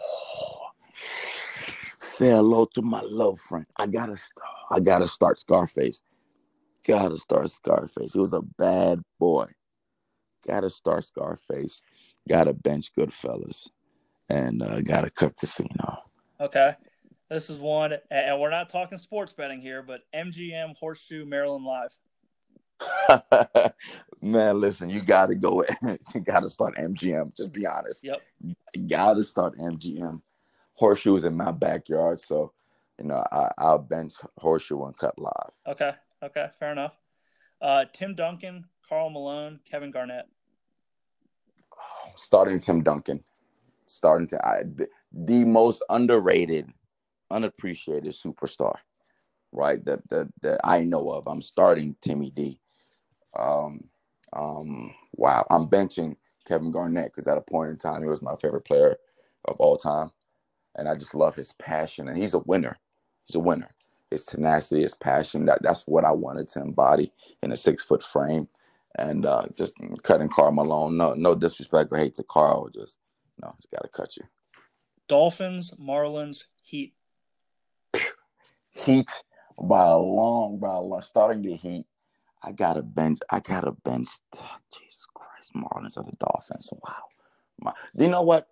Oh, say hello to my love friend. I gotta, start. I gotta start Scarface. Gotta start Scarface. He was a bad boy. Gotta start Scarface. Gotta bench Goodfellas, and uh, gotta cut Casino. Okay, this is one, and we're not talking sports betting here, but MGM Horseshoe Maryland Live. Man, listen, you gotta go. you gotta start MGM. Just be honest. Yep. You gotta start MGM. Horseshoes in my backyard, so you know I, I'll bench horseshoe and cut live. Okay. Okay. Fair enough. Uh, Tim Duncan, Karl Malone, Kevin Garnett. Starting Tim Duncan. Starting to I, the, the most underrated, unappreciated superstar, right? That that that I know of. I'm starting Timmy D. Um, um, wow, I'm benching Kevin Garnett because at a point in time he was my favorite player of all time, and I just love his passion. And he's a winner. He's a winner. His tenacity, his passion. That that's what I wanted to embody in a six foot frame. And uh, just cutting Karl Malone. No, no disrespect or hate to Carl. Just no, he's got to cut you. Dolphins, Marlins, Heat. Heat by a long, by a long. Starting the Heat I got a bench. I got a bench. Oh, Jesus Christ, Marlins or the Dolphins. Wow. My, you know what?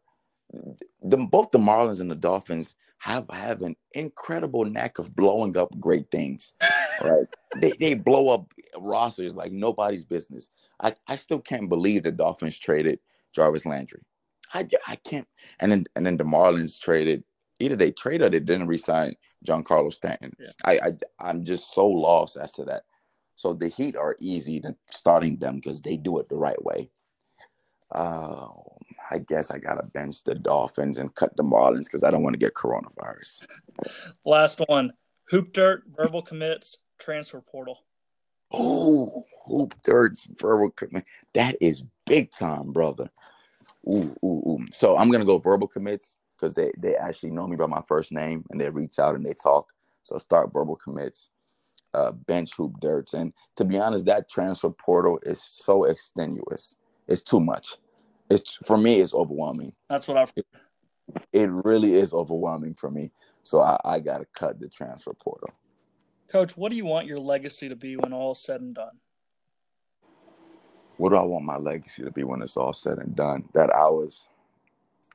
The, both the Marlins and the Dolphins have have an incredible knack of blowing up great things. Right? they they blow up rosters like nobody's business. I, I still can't believe the Dolphins traded Jarvis Landry. I, I can't. And then and then the Marlins traded either they traded or they didn't resign Giancarlo Stanton. Yeah. I, I I'm just so lost as to that. So the Heat are easy to starting them because they do it the right way. Uh, I guess I gotta bench the Dolphins and cut the Marlins because I don't want to get coronavirus. Last one: Hoop Dirt, verbal commits, transfer portal. Oh, Hoop Dirt's verbal commit. That is big time, brother. Ooh, ooh, ooh. So I'm gonna go verbal commits because they they actually know me by my first name and they reach out and they talk. So start verbal commits uh, bench hoop dirts. And to be honest, that transfer portal is so extenuous. It's too much. It's for me, it's overwhelming. That's what I've. It, it really is overwhelming for me. So I, I got to cut the transfer portal. Coach, what do you want your legacy to be when all said and done? What do I want my legacy to be when it's all said and done? That I was,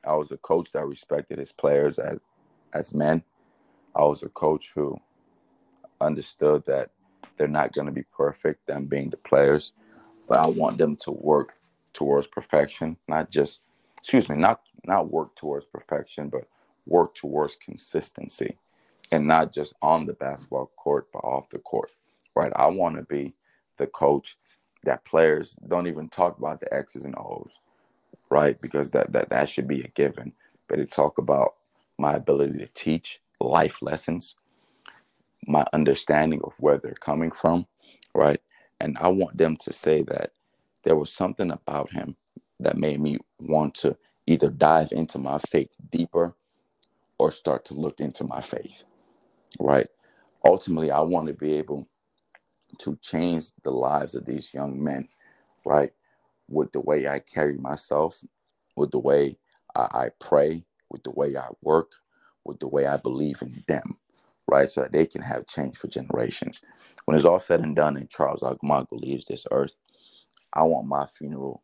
I was a coach that respected his players as, as men. I was a coach who understood that they're not going to be perfect, them being the players, but I want them to work towards perfection, not just, excuse me, not not work towards perfection, but work towards consistency, and not just on the basketball court, but off the court. Right? I want to be the coach that players don't even talk about the X's and O's, right? Because that that that should be a given. But they talk about my ability to teach, life lessons, my understanding of where they're coming from, right? And I want them to say that there was something about him that made me want to either dive into my faith deeper or start to look into my faith, right? Ultimately, I want to be able to change the lives of these young men, right? With the way I carry myself, with the way I, pray, with the way I work, with the way I believe in them, right? So that they can have change for generations. When it's all said and done and Charles Agumagu leaves this earth, I want my funeral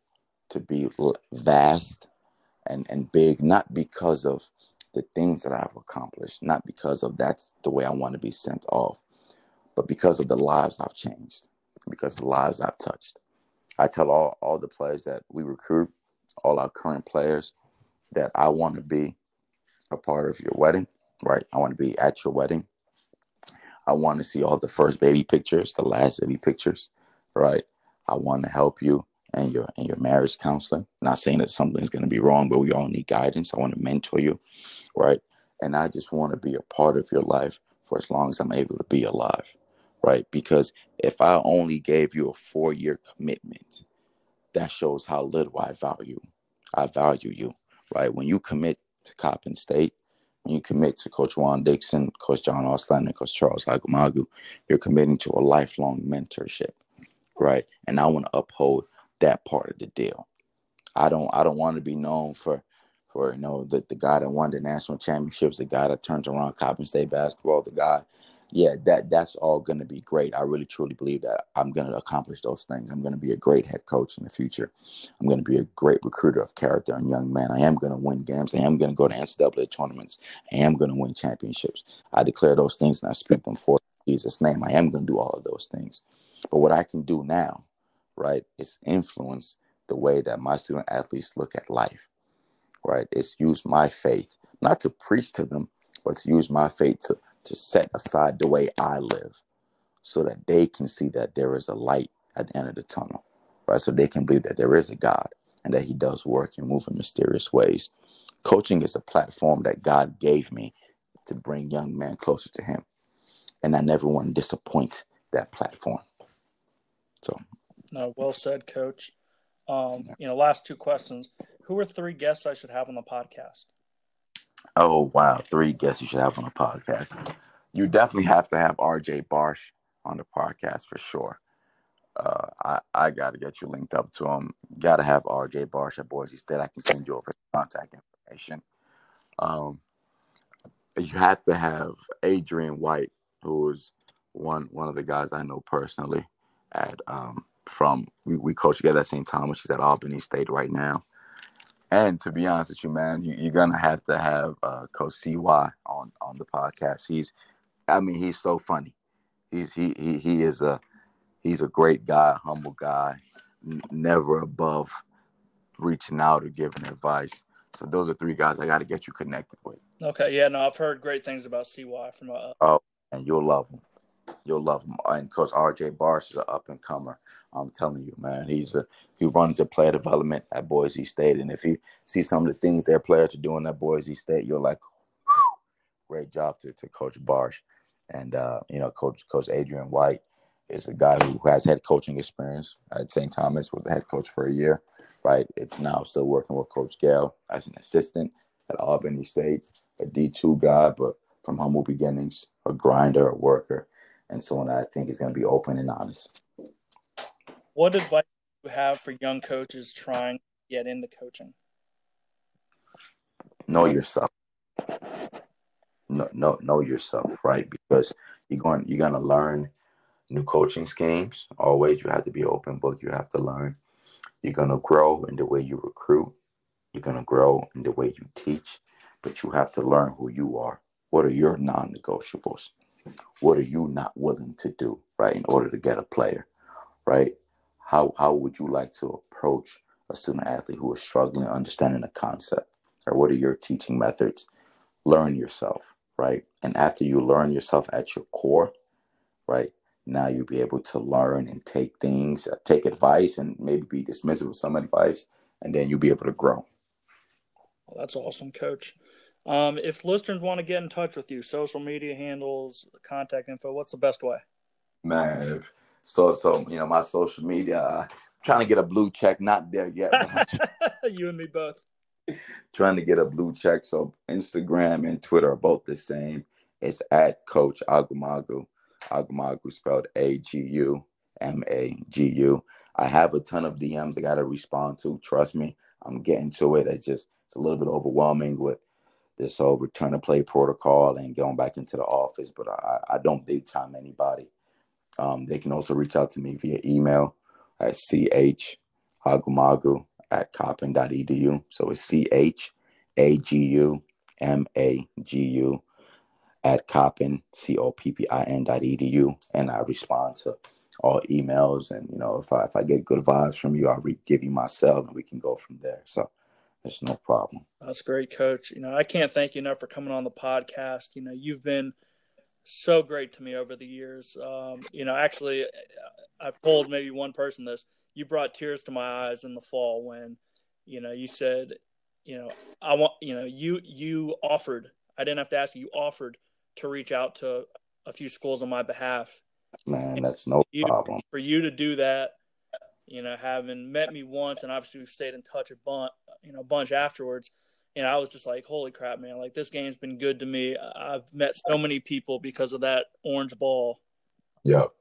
to be vast and, and big, not because of the things that I've accomplished, not because of that's the way I want to be sent off, but because of the lives I've changed, because the lives I've touched. I tell all, all the players that we recruit, all our current players, that I want to be a part of your wedding, right? I want to be at your wedding. I want to see all the first baby pictures, the last baby pictures, right? I want to help you and your and your marriage counselor. Not saying that something's going to be wrong, but we all need guidance. I want to mentor you, right? And I just want to be a part of your life for as long as I'm able to be alive, right? Because if I only gave you a four year commitment, that shows how little I value. I value you, right? When you commit to Coppin State, when you commit to Coach Juan Dixon, Coach John Auslander, and Coach Charles Agumagu, you're committing to a lifelong mentorship, right? And I want to uphold that part of the deal. I don't I don't want to be known for for you know the, the guy that won the national championships, the guy that turns around Coppin State basketball, the guy yeah, that that's all going to be great. I really truly believe that I'm going to accomplish those things. I'm going to be a great head coach in the future. I'm going to be a great recruiter of character and young man. I am going to win games. I am going to go to NCAA tournaments. I am going to win championships. I declare those things and I speak them for Jesus' name. I am going to do all of those things. But what I can do now, right, is influence the way that my student athletes look at life. Right, it's use my faith not to preach to them, but to use my faith to to set aside the way I live so that they can see that there is a light at the end of the tunnel, right? So they can believe that there is a God and that He does work and move in mysterious ways. Coaching is a platform that God gave me to bring young men closer to Him. And I never want to disappoint that platform. So, no, well said, Coach. Um, you know, last two questions. Who are three guests I should have on the podcast? Oh wow, three guests you should have on the podcast. You definitely have to have RJ Barsh on the podcast for sure. Uh, I I got to get you linked up to him. Got to have RJ Barsh at Boise State. I can send you over contact information. Um, you have to have Adrian White, who is one one of the guys I know personally. At um, from we, we coach together at St. Thomas. She's at Albany State right now. And to be honest with you, man, you, are gonna have to have uh, Coach Cy on on the podcast. He's, I mean, he's so funny. He's he he he is a he's a great guy, humble guy, n- never above reaching out or giving advice. So those are three guys I got to get you connected with. Okay, yeah, no, I've heard great things about Cy from. Uh... Oh, and you'll love him. You'll love him. And Coach RJ Barsh is an up and comer. I'm telling you, man, he's a he runs a player development at Boise State, and if you see some of the things their players are doing at Boise State, you're like, great job to, to Coach Barsh, and uh, you know, Coach Coach Adrian White is a guy who has head coaching experience at St. Thomas, was the head coach for a year, right? It's now still working with Coach Gayle as an assistant at Albany State, a D2 guy, but from humble beginnings, a grinder, a worker, and someone I think is going to be open and honest. What advice do you have for young coaches trying to get into coaching? Know yourself. No, know, know yourself, right? Because you're going, you're going to learn new coaching schemes. Always, you have to be open book. You have to learn. You're going to grow in the way you recruit. You're going to grow in the way you teach. But you have to learn who you are. What are your non-negotiables? What are you not willing to do, right, in order to get a player, right? how how would you like to approach a student athlete who is struggling understanding a concept? Or what are your teaching methods? Learn yourself right? And after you learn yourself at your core right now you'll be able to learn and take things uh, take advice and maybe be dismissive of some advice and then you'll be able to grow. Well, that's awesome coach Um, if listeners want to get in touch with you, social media handles, contact info, what's the best way? Man, so so you know my social media. Uh, trying to get a blue check, not there yet. you and me both. Trying to get a blue check. So Instagram and Twitter are both the same. It's at Coach Agumagu. Agumagu spelled A G U M A G U. I have a ton of DMs I got to respond to. Trust me, I'm getting to it. It's just it's a little bit overwhelming with this whole return to play protocol and going back into the office. But I, I don't big time anybody. Um, they can also reach out to me via email at chagumagu at coppin.edu. So it's C H A G U M A G U at coppin, C O P P I N dot edu. And I respond to all emails. And, you know, if I, if I get good vibes from you, I'll re- give you my cell and we can go from there. So there's no problem. That's great, coach. You know, I can't thank you enough for coming on the podcast. You know, you've been so great to me over the years. Um, you know, actually, I've told maybe one person this. You brought tears to my eyes in the fall when, you know, you said, you know, I want, you know, you you offered. I didn't have to ask you. You offered to reach out to a few schools on my behalf. Man, that's no you, problem. For you to do that, you know, having met me once, and obviously we've stayed in touch a bunch, you know, bunch afterwards. And I was just like, holy crap, man! Like this game's been good to me. I've met so many people because of that orange ball. Yep.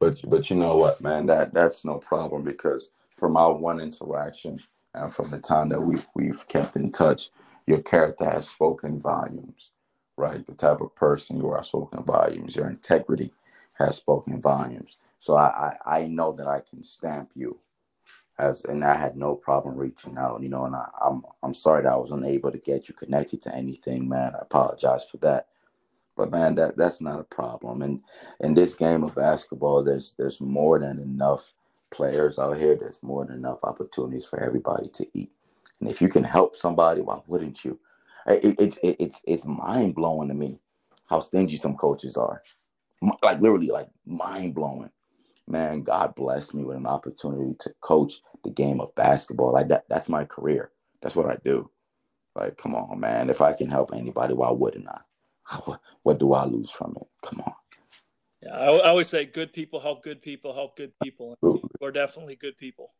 But but you know what, man? That that's no problem because from our one interaction and from the time that we we've kept in touch, your character has spoken volumes, right? The type of person you are spoken volumes. Your integrity has spoken volumes. So I I, I know that I can stamp you as and I had no problem reaching out, you know, and I, I'm I'm sorry that I was unable to get you connected to anything, man. I apologize for that. But man, that that's not a problem. And in this game of basketball, there's there's more than enough players out here. There's more than enough opportunities for everybody to eat. And if you can help somebody, why wouldn't you? It, it, it it's it's mind blowing to me how stingy some coaches are. Like literally, like mind blowing. Man, God blessed me with an opportunity to coach the game of basketball. Like that, that's my career. That's what I do. Like, come on, man. If I can help anybody, why wouldn't I? what do I lose from it? Come on. Yeah, I, I always say good people help good people help good people. We're definitely good people.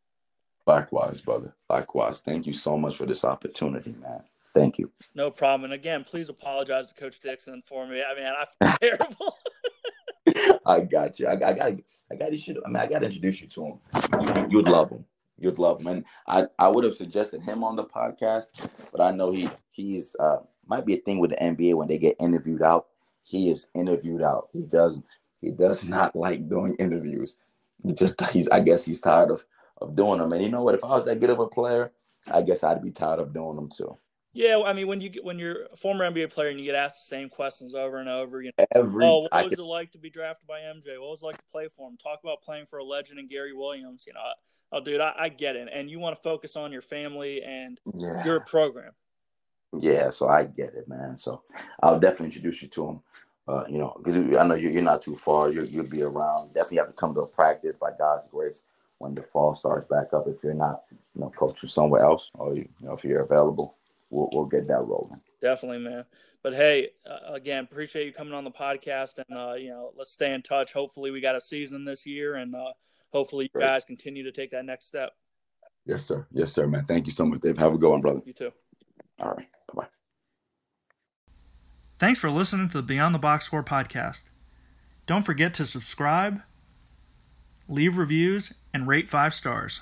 Likewise, brother. Likewise. Thank you so much for this opportunity, man. Thank you. No problem. And again, please apologize to Coach Dixon for me. I mean, I feel terrible. I got you. I, I got. I got to. I mean, I got to introduce you to him. You, you'd love him. You'd love him. And I, I would have suggested him on the podcast, but I know he he's uh, might be a thing with the NBA when they get interviewed out. He is interviewed out. He does he does not like doing interviews. He just he's I guess he's tired of of doing them. And you know what? If I was that good of a player, I guess I'd be tired of doing them too. Yeah, I mean, when you get when you're a former NBA player and you get asked the same questions over and over, you know, Every oh, what was it like to be drafted by MJ? What was it like to play for him? Talk about playing for a legend and Gary Williams. You know, oh, dude, I, I get it, and you want to focus on your family and yeah. your program. Yeah, so I get it, man. So I'll definitely introduce you to him. Uh, you know, because I know you're, you're not too far. you will be around. Definitely have to come to a practice by God's grace when the fall starts back up. If you're not, you know, coaching somewhere else, or you, you know, if you're available, we'll we'll get that rolling. Definitely, man. But hey, uh, again, appreciate you coming on the podcast, and uh, you know, let's stay in touch. Hopefully, we got a season this year, and uh, hopefully, you Great. guys continue to take that next step. Yes, sir. Yes, sir, man. Thank you so much, Dave. Have a good one, brother. You too. All right. Bye bye. Thanks for listening to the Beyond the Box Score podcast. Don't forget to subscribe, leave reviews, and rate five stars.